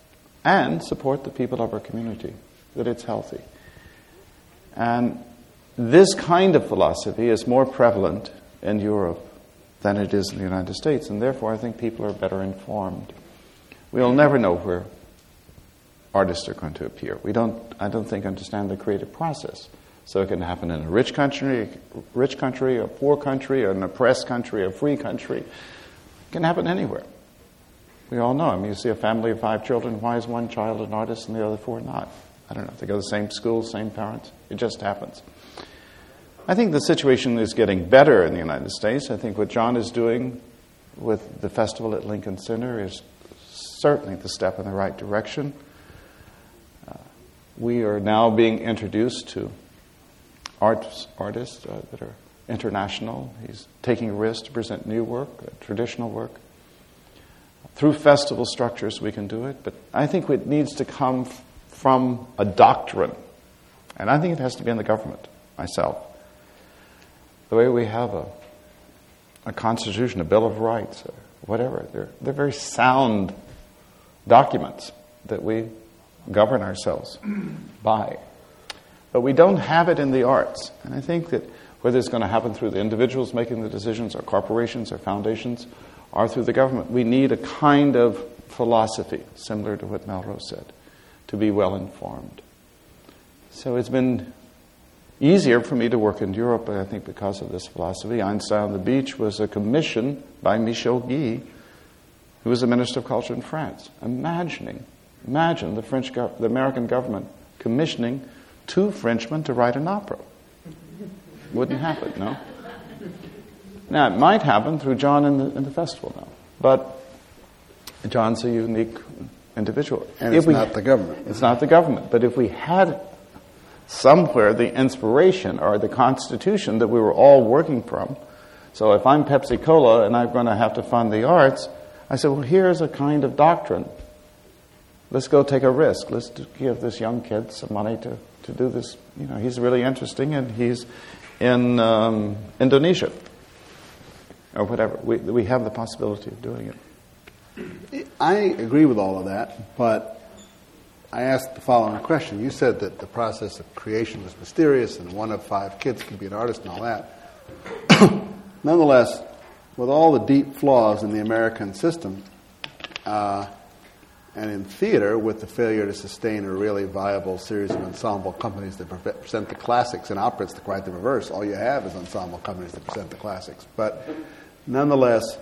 and support the people of our community, that it's healthy. And this kind of philosophy is more prevalent in Europe than it is in the United States, and therefore I think people are better informed. We'll never know where artists are going to appear. We don't, I don't think, understand the creative process. So it can happen in a rich country, rich country, a poor country, an oppressed country, a free country. It can happen anywhere. We all know. I mean, you see a family of five children. Why is one child an artist and the other four not? I don't know. They go to the same school, same parents. It just happens. I think the situation is getting better in the United States. I think what John is doing with the festival at Lincoln Center is certainly the step in the right direction. Uh, we are now being introduced to arts, artists uh, that are international. He's taking risks to present new work, uh, traditional work. Through festival structures, we can do it, but I think it needs to come f- from a doctrine. And I think it has to be in the government, myself the way we have a, a constitution, a Bill of Rights, whatever. They're, they're very sound documents that we govern ourselves by. But we don't have it in the arts. And I think that whether it's going to happen through the individuals making the decisions, or corporations, or foundations, or through the government, we need a kind of philosophy, similar to what Malraux said, to be well informed. So it's been easier for me to work in Europe, I think, because of this philosophy. Einstein on the Beach was a commission by Michel Guy, who was the Minister of Culture in France. Imagining, imagine the, French gov- the American government commissioning two Frenchmen to write an opera. Wouldn't happen, no? Now, it might happen through John in the, in the festival now, but John's a unique individual. And if it's we, not the government. It's not the government. But if we had somewhere the inspiration or the constitution that we were all working from. So if I'm Pepsi Cola and I'm going to have to fund the arts, I said, well, here's a kind of doctrine. Let's go take a risk. Let's give this young kid some money to, to do this. You know, he's really interesting and he's in um, Indonesia or whatever. We, we have the possibility of doing it. I agree with all of that, but I asked the following question. You said that the process of creation was mysterious and one of five kids could be an artist and all that. Nonetheless, with all the deep flaws in the American system, uh, and in theater, with the failure to sustain a really viable series of ensemble companies that present the classics, and operas, the quite the reverse. All you have is ensemble companies that present the classics. But nonetheless,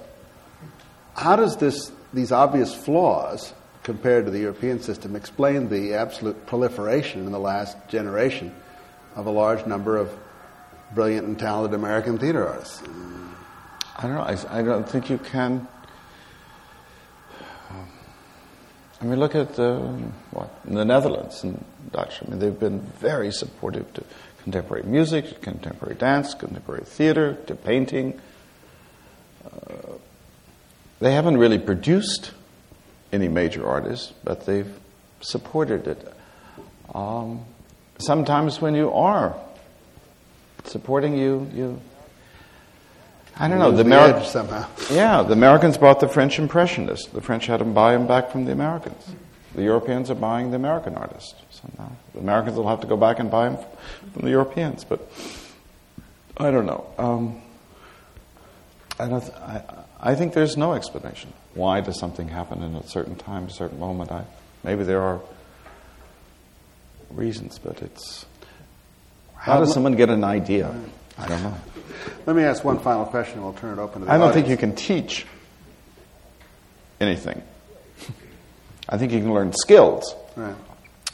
how does this, these obvious flaws compared to the European system, explain the absolute proliferation in the last generation of a large number of brilliant and talented American theater artists? I don't know. I, I don't think you can. I mean, look at the, what, the Netherlands and Dutch. I mean, they've been very supportive to contemporary music, contemporary dance, contemporary theater, to painting. Uh, they haven't really produced any major artists, but they've supported it. Um, sometimes when you are supporting you, you I don't know. The, Ameri- somehow. Yeah, the Americans bought the French Impressionists. The French had them buy them back from the Americans. The Europeans are buying the American artists somehow. The Americans will have to go back and buy them from the Europeans. But I don't know. Um, I don't. Th- I, I think there's no explanation. Why does something happen in a certain time, a certain moment? I, maybe there are reasons, but it's. How does someone get an idea? I don't know. Let me ask one final question, and we'll turn it open to the I don't audience. think you can teach anything. I think you can learn skills, right.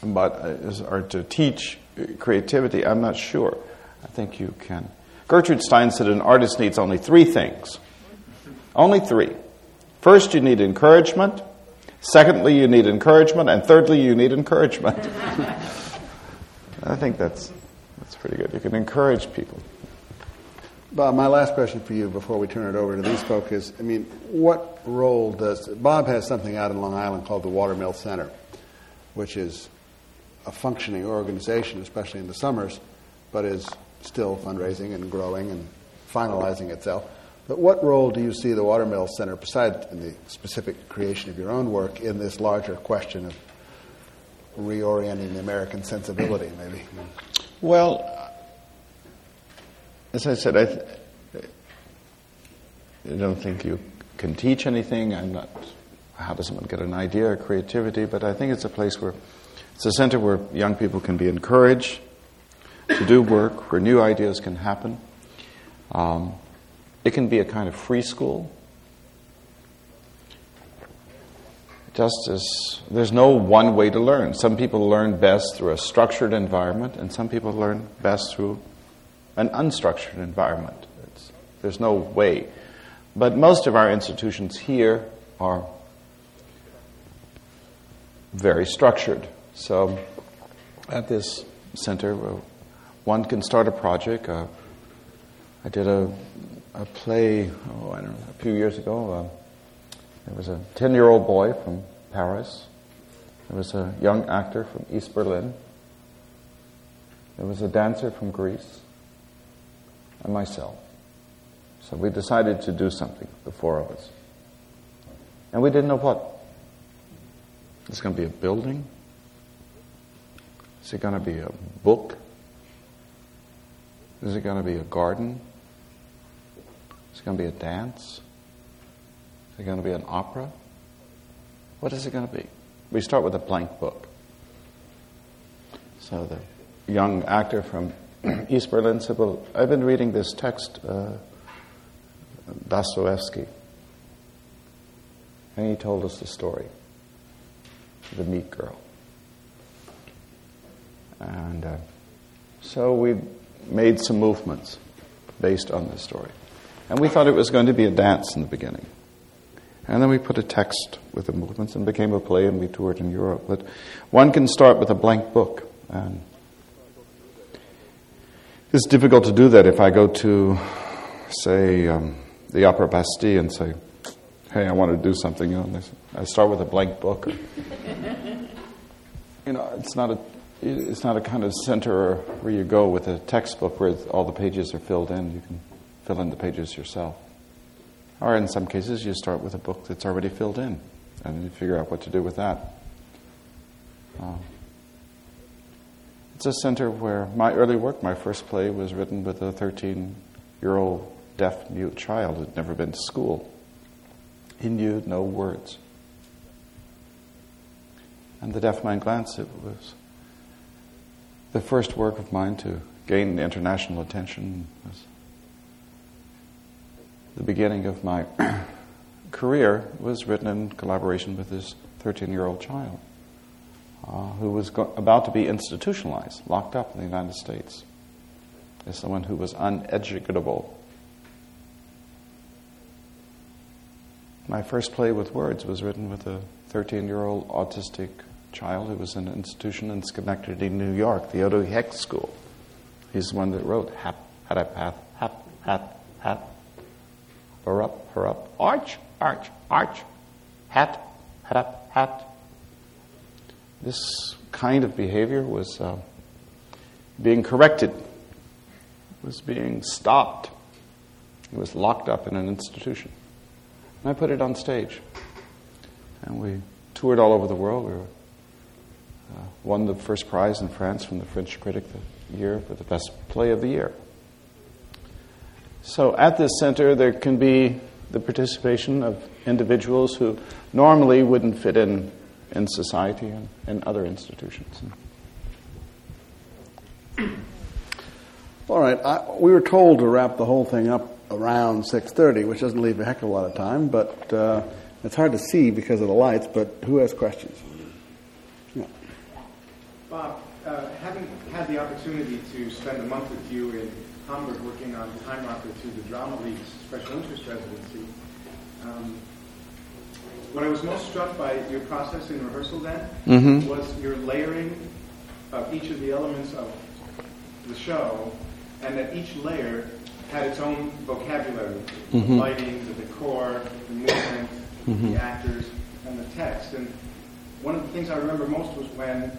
but uh, or to teach creativity, I'm not sure. I think you can. Gertrude Stein said an artist needs only three things. Only three. First, you need encouragement. Secondly, you need encouragement. And thirdly, you need encouragement. I think that's, that's pretty good. You can encourage people. Bob, my last question for you before we turn it over to these folks is I mean, what role does. Bob has something out in Long Island called the Watermill Center, which is a functioning organization, especially in the summers, but is still fundraising and growing and finalizing itself. But what role do you see the Watermill Center, besides in the specific creation of your own work, in this larger question of reorienting the American sensibility, maybe. Well, as I said, I, th- I don't think you can teach anything. I'm not. How does someone get an idea or creativity? But I think it's a place where it's a center where young people can be encouraged to do work, where new ideas can happen. Um, it can be a kind of free school. Just as there's no one way to learn. Some people learn best through a structured environment, and some people learn best through an unstructured environment. It's, there's no way. But most of our institutions here are very structured. So at this center, one can start a project. Uh, I did a, a play, oh, I don't know, a few years ago. Uh, there was a 10 year old boy from Paris. There was a young actor from East Berlin. There was a dancer from Greece. And myself. So we decided to do something, the four of us. And we didn't know what. Is it going to be a building? Is it going to be a book? Is it going to be a garden? Is it going to be a dance? Is it going to be an opera? What is it going to be? We start with a blank book. So the young actor from East Berlin said, Well, I've been reading this text, uh, Dostoevsky. And he told us the story the meek girl. And uh, so we made some movements based on this story. And we thought it was going to be a dance in the beginning. And then we put a text with the movements and became a play, and we toured in Europe. But one can start with a blank book. And it's difficult to do that if I go to, say, um, the Opera Bastille and say, hey, I want to do something. You know, I start with a blank book. you know, it's not a it's not a kind of center where you go with a textbook where all the pages are filled in. You can fill in the pages yourself. Or in some cases, you start with a book that's already filled in, and you figure out what to do with that. Um, it's a center where my early work, my first play, was written with a 13 year old deaf mute child who'd never been to school. He knew no words. And the Deafman Glance, it was the first work of mine to gain international attention. was the beginning of my career was written in collaboration with this 13 year old child uh, who was go- about to be institutionalized, locked up in the United States, as someone who was uneducable. My first play with words was written with a 13 year old autistic child who was in an institution in Schenectady, New York, the Odo Heck School. He's the one that wrote Hap, Hat, Path, Hap, Hat, Hat, Hur up, Hur up, Arch, Arch, Arch, Hat, up, Hat. This kind of behavior was uh, being corrected, was being stopped. It was locked up in an institution. And I put it on stage. And we toured all over the world. We were, uh, won the first prize in France from the French critic the year for the best play of the year. So at this center, there can be the participation of individuals who normally wouldn't fit in in society and in other institutions. All right, I, we were told to wrap the whole thing up around 6.30, which doesn't leave a heck of a lot of time, but uh, it's hard to see because of the lights, but who has questions? Yeah. Bob, uh, having had the opportunity to spend a month with you in Hamburg working on Time Rocker to the Drama League's Special Interest Residency, um, what I was most struck by your process in rehearsal then mm-hmm. was your layering of each of the elements of the show, and that each layer had its own vocabulary, mm-hmm. the lighting, the decor, the movement, mm-hmm. the actors, and the text. And one of the things I remember most was when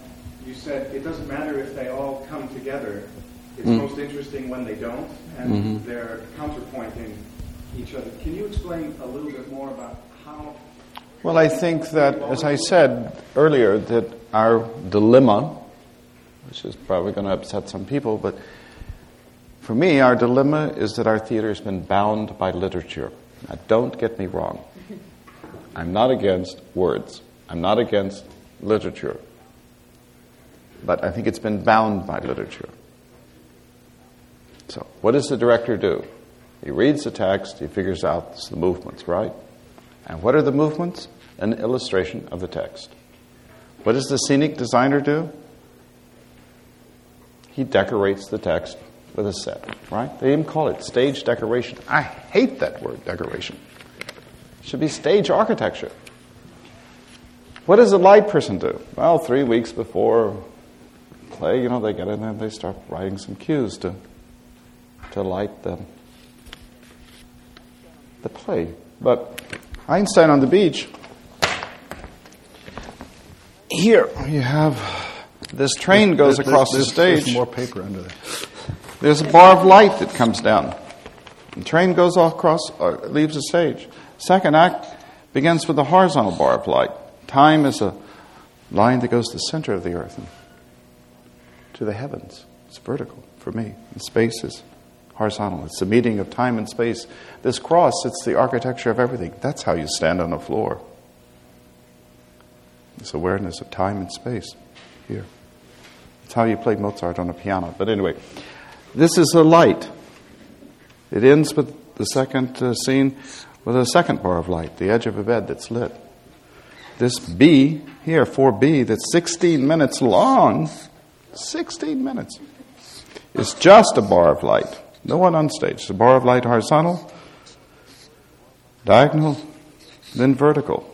you said it doesn't matter if they all come together. It's mm-hmm. most interesting when they don't, and mm-hmm. they're counterpointing each other. Can you explain a little bit more about how Well, I think that, as I said earlier, that our dilemma, which is probably going to upset some people, but for me, our dilemma is that our theater has been bound by literature. Now, don't get me wrong. I'm not against words, I'm not against literature. But I think it's been bound by literature. So, what does the director do? He reads the text, he figures out the movements, right? And what are the movements? An illustration of the text. What does the scenic designer do? He decorates the text with a set, right? They even call it stage decoration. I hate that word, decoration. It should be stage architecture. What does a light person do? Well, three weeks before play, you know, they get in there and they start writing some cues to, to light the, the play. But Einstein on the beach, here you have this train goes There's- across there's- the stage. There's more paper under there. There's a bar of light that comes down. The train goes off across, uh, leaves the stage. Second act begins with a horizontal bar of light. Time is a line that goes to the center of the earth and to the heavens. It's vertical for me. And space is horizontal. It's the meeting of time and space. This cross, it's the architecture of everything. That's how you stand on the floor. This awareness of time and space here. It's how you play Mozart on a piano. But anyway, this is a light. It ends with the second uh, scene with a second bar of light, the edge of a bed that's lit. This B here, 4B, that's 16 minutes long, 16 minutes, is just a bar of light. No one on stage. A bar of light horizontal, diagonal, then vertical.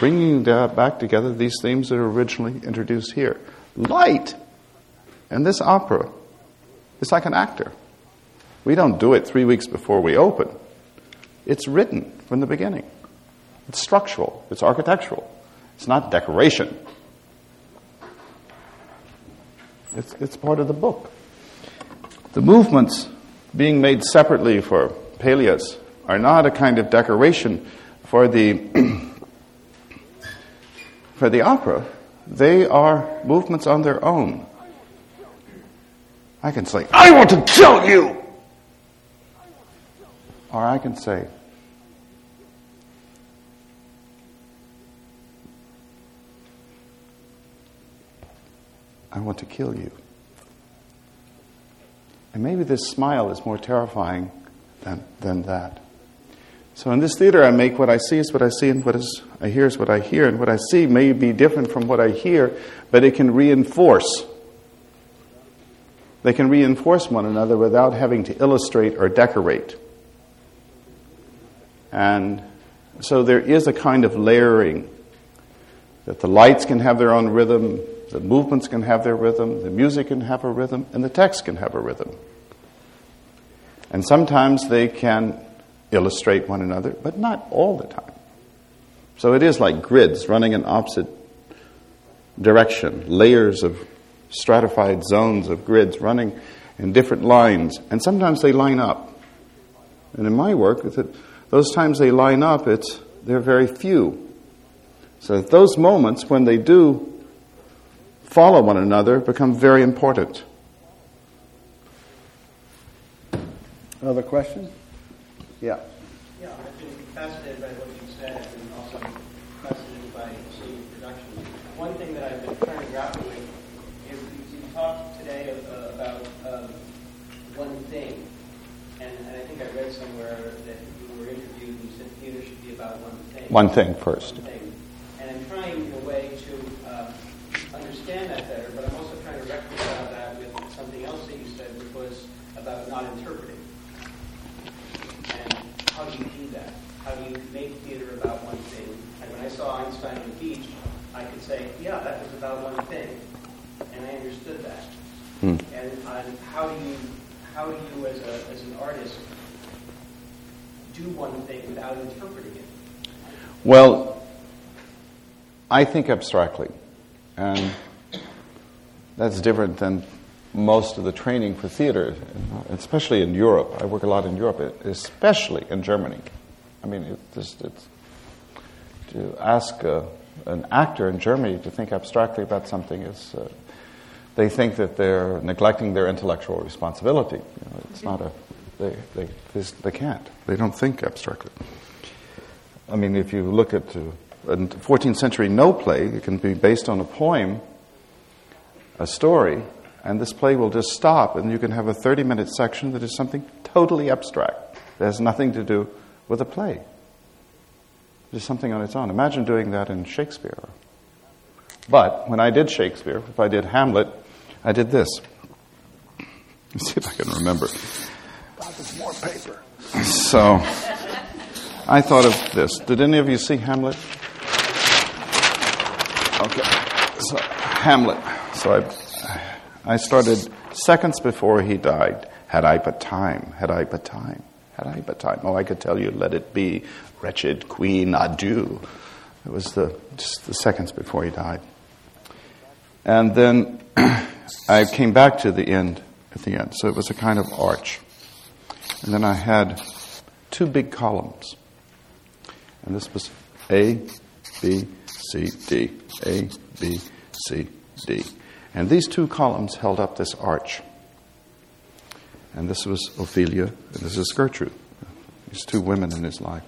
Bringing the- back together these themes that are originally introduced here. Light! And this opera it's like an actor. We don't do it three weeks before we open. It's written from the beginning. It's structural, it's architectural, it's not decoration. It's, it's part of the book. The movements being made separately for Pelléas are not a kind of decoration for the, for the opera. They are movements on their own. I can say, I want to kill you! Or I can say, I want to kill you. And maybe this smile is more terrifying than, than that. So in this theater, I make what I see is what I see, and what is, I hear is what I hear. And what I see may be different from what I hear, but it can reinforce they can reinforce one another without having to illustrate or decorate. And so there is a kind of layering that the lights can have their own rhythm, the movements can have their rhythm, the music can have a rhythm, and the text can have a rhythm. And sometimes they can illustrate one another, but not all the time. So it is like grids running in opposite direction, layers of stratified zones of grids running in different lines, and sometimes they line up. And in my work, those times they line up, it's they're very few. So that those moments when they do follow one another become very important. Other questions? Yeah. Yeah, I've been fascinated by what you said and also fascinated by seeing production. One thing that I've been trying to grapple with is you talked today uh, about um, one thing, and, and I think I read somewhere that you were interviewed and you said theater should be about one thing. One thing first. One thing. And I'm trying in a way to uh, understand that better, but I'm also trying to reconcile that with something else that you said, which was about not interpreting. And how do you do that? How do you make theater about one thing? And when I saw Einstein on the beach, I could say, yeah, that was about one thing. And I understood that. Hmm. And on how do you, how do you as, a, as an artist do one thing without interpreting it? Well, I think abstractly, and that's different than most of the training for theater, especially in Europe. I work a lot in Europe, especially in Germany. I mean, it it's to ask a, an actor in Germany to think abstractly about something is uh, they think that they're neglecting their intellectual responsibility. You know, it's not a they, they, they can't. They don't think abstractly. I mean, if you look at a 14th century Noh play, it can be based on a poem, a story, and this play will just stop, and you can have a 30 minute section that is something totally abstract. It has nothing to do with a play. It's something on its own. Imagine doing that in Shakespeare. But when I did Shakespeare, if I did Hamlet, I did this. Let's see if I can remember. more paper. So I thought of this. Did any of you see Hamlet? Okay. So Hamlet. So I, I started seconds before he died. Had I but time, had I but time, had I but time. Oh, I could tell you, let it be, wretched queen, adieu. It was the, just the seconds before he died. And then I came back to the end at the end. So it was a kind of arch. And then I had two big columns. And this was A, B, C, D. A, B, C, D. And these two columns held up this arch. And this was Ophelia, and this is Gertrude. These two women in his life.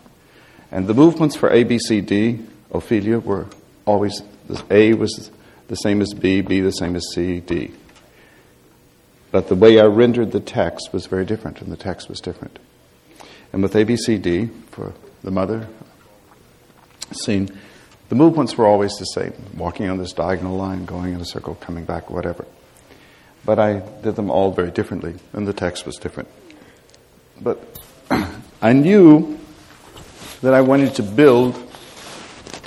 And the movements for A, B, C, D, Ophelia, were always A was the same as B, B the same as C, D. But the way I rendered the text was very different, and the text was different. And with ABCD, for the mother scene, the movements were always the same walking on this diagonal line, going in a circle, coming back, whatever. But I did them all very differently, and the text was different. But I knew that I wanted to build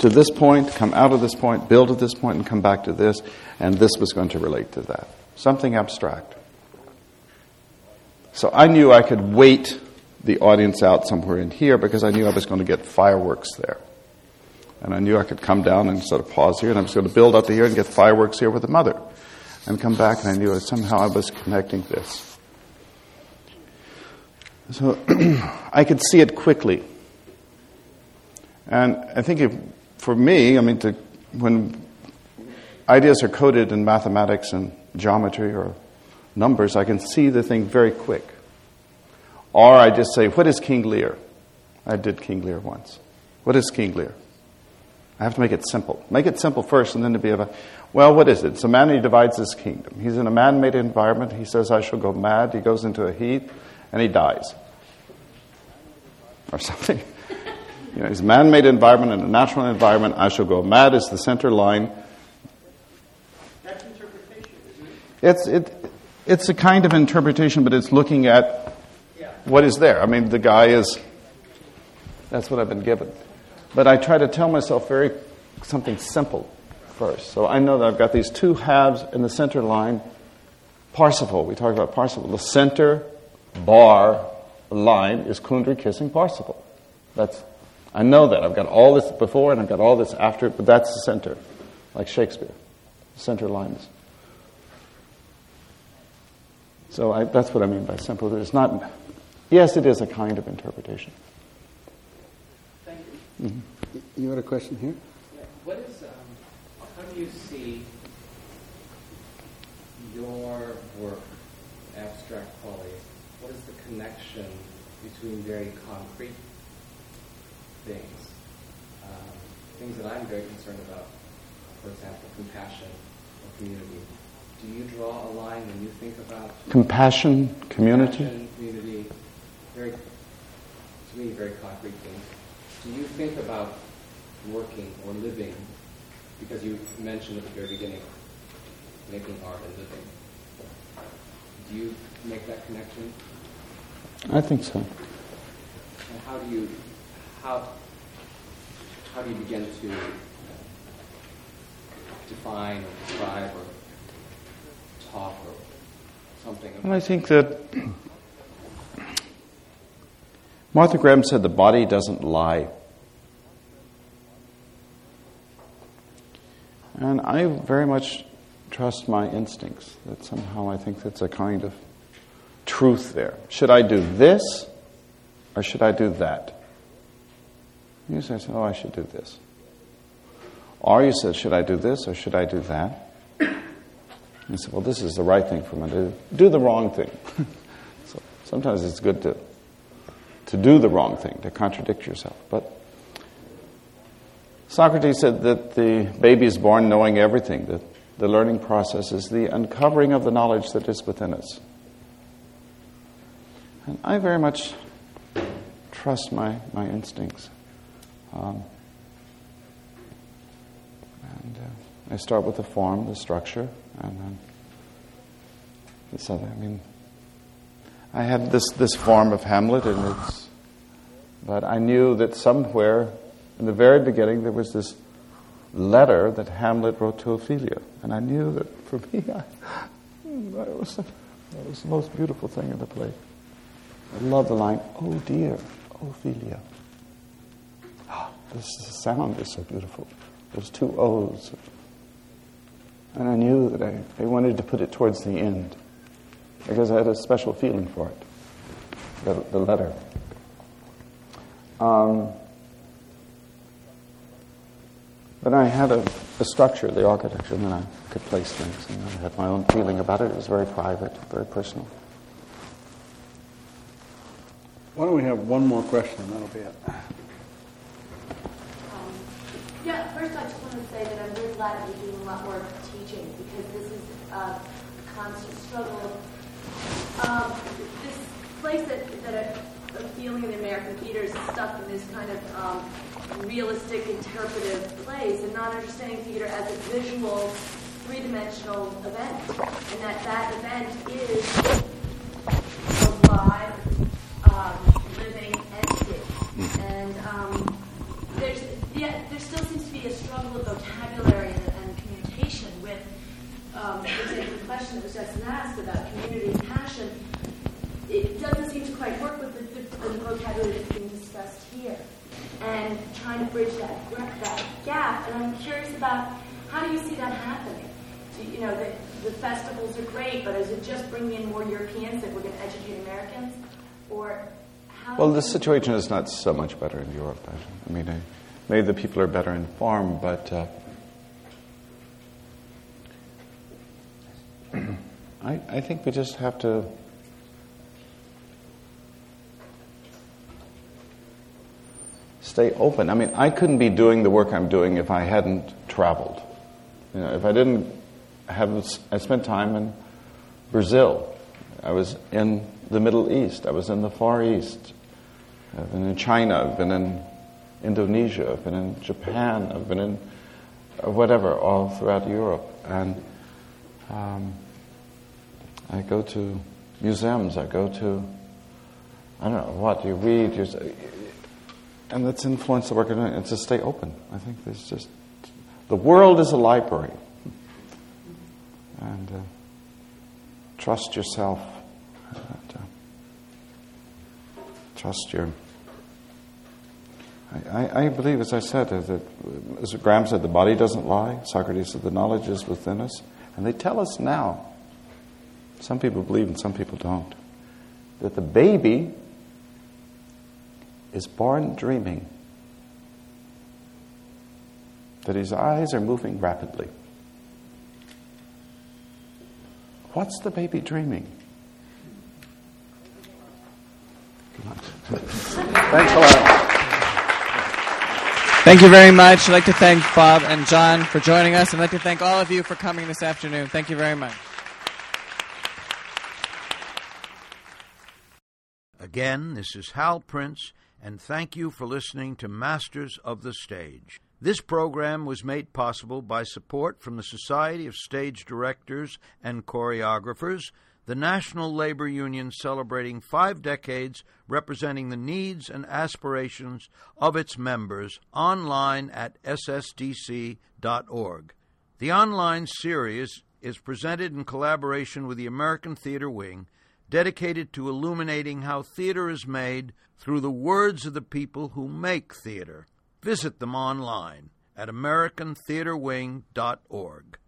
to this point, come out of this point, build at this point, and come back to this, and this was going to relate to that. Something abstract. So I knew I could wait the audience out somewhere in here because I knew I was going to get fireworks there. And I knew I could come down and sort of pause here, and I was going to build up to here and get fireworks here with the mother. And come back, and I knew somehow I was connecting this. So I could see it quickly. And I think if, for me, I mean, to, when ideas are coded in mathematics and geometry or numbers, I can see the thing very quick. Or I just say, What is King Lear? I did King Lear once. What is King Lear? I have to make it simple. Make it simple first, and then to be able, well, what is it? It's a man who divides his kingdom. He's in a man made environment. He says, I shall go mad. He goes into a heat, and he dies. Or something. You know, a man made environment and a natural environment. I shall go mad is the center line. That's interpretation. It's, it, it's a kind of interpretation, but it's looking at what is there. I mean, the guy is, that's what I've been given. But I try to tell myself very something simple first. So I know that I've got these two halves in the center line. Parsifal, we talk about Parsifal. The center bar line is Kundry kissing Parsifal. That's, I know that. I've got all this before and I've got all this after, but that's the center, like Shakespeare. Center lines. So I, that's what I mean by simple. It's not, yes, it is a kind of interpretation. Thank you. You had a question here? Yeah. What is, um, how do you see your work, abstract qualities? What is the connection between very concrete things, um, things that I'm very concerned about, for example, compassion or community? Do you draw a line when you think about Compassion, community? compassion, community, very, to me, very concrete things? Do you think about working or living, because you mentioned at the very beginning, making art and living. Do you make that connection? I think so. And how do you, how, how do you begin to define or describe or talk or something? And I think that Martha Graham said the body doesn't lie. And I very much trust my instincts, that somehow I think that's a kind of truth there. Should I do this or should I do that? You say, oh, I should do this. Or you said, should I do this or should I do that? He said, well, this is the right thing for me to do. Do the wrong thing. so sometimes it's good to, to do the wrong thing, to contradict yourself. But Socrates said that the baby is born knowing everything, that the learning process is the uncovering of the knowledge that is within us. And I very much trust my, my instincts. Um, and uh, I start with the form, the structure, and then this other. I mean, I had this, this form of Hamlet, and it's, but I knew that somewhere in the very beginning there was this letter that Hamlet wrote to Ophelia, and I knew that for me, I, that, was, that was the most beautiful thing in the play. I love the line, "Oh dear, Ophelia." This sound is so beautiful. Those two O's. And I knew that I, I wanted to put it towards the end because I had a special feeling for it, the, the letter. Um, but I had a, a, structure, the architecture, and then I could place things. And I had my own feeling about it. It was very private, very personal. Why don't we have one more question, and that'll be it. Yeah, first I just want to say that I'm really glad that you're doing a lot more teaching because this is a constant struggle. Um, this place that, that I'm feeling in the American theater is stuck in this kind of um, realistic, interpretive place and not understanding theater as a visual, three-dimensional event. And that that event is a live, um, living entity. And um, there's, yeah, there still seems to be a struggle of vocabulary and, and communication with, um, for example, the question that was just asked about community and passion. It doesn't seem to quite work with the, the, the vocabulary that's being discussed here. And trying to bridge that, that gap. And I'm curious about how do you see that happening? Do, you know, the, the festivals are great, but is it just bringing in more Europeans that we're going to educate Americans? Or well, the situation is not so much better in Europe. I mean, I, maybe the people are better informed, but uh, I, I think we just have to stay open. I mean, I couldn't be doing the work I'm doing if I hadn't traveled. You know, if I didn't have, I spent time in Brazil. I was in the Middle East. I was in the Far East. I've been in China. I've been in Indonesia. I've been in Japan. I've been in uh, whatever, all throughout Europe. And um, I go to museums. I go to, I don't know what, you read. You, and that's influenced the work I'm doing. It's to stay open. I think there's just, the world is a library. And uh, trust yourself. And, uh, trust your. I, I, believe, as I said, that, as Graham said, the body doesn't lie. Socrates said the knowledge is within us. And they tell us now, some people believe and some people don't, that the baby is born dreaming, that his eyes are moving rapidly. What's the baby dreaming? Thanks a lot. Thank you very much. I'd like to thank Bob and John for joining us. And I'd like to thank all of you for coming this afternoon. Thank you very much. Again, this is Hal Prince, and thank you for listening to Masters of the Stage. This program was made possible by support from the Society of Stage Directors and Choreographers, the National Labor Union celebrating five decades representing the needs and aspirations of its members online at ssdc.org. The online series is presented in collaboration with the American Theater Wing, dedicated to illuminating how theater is made through the words of the people who make theater. Visit them online at AmericanTheaterWing.org.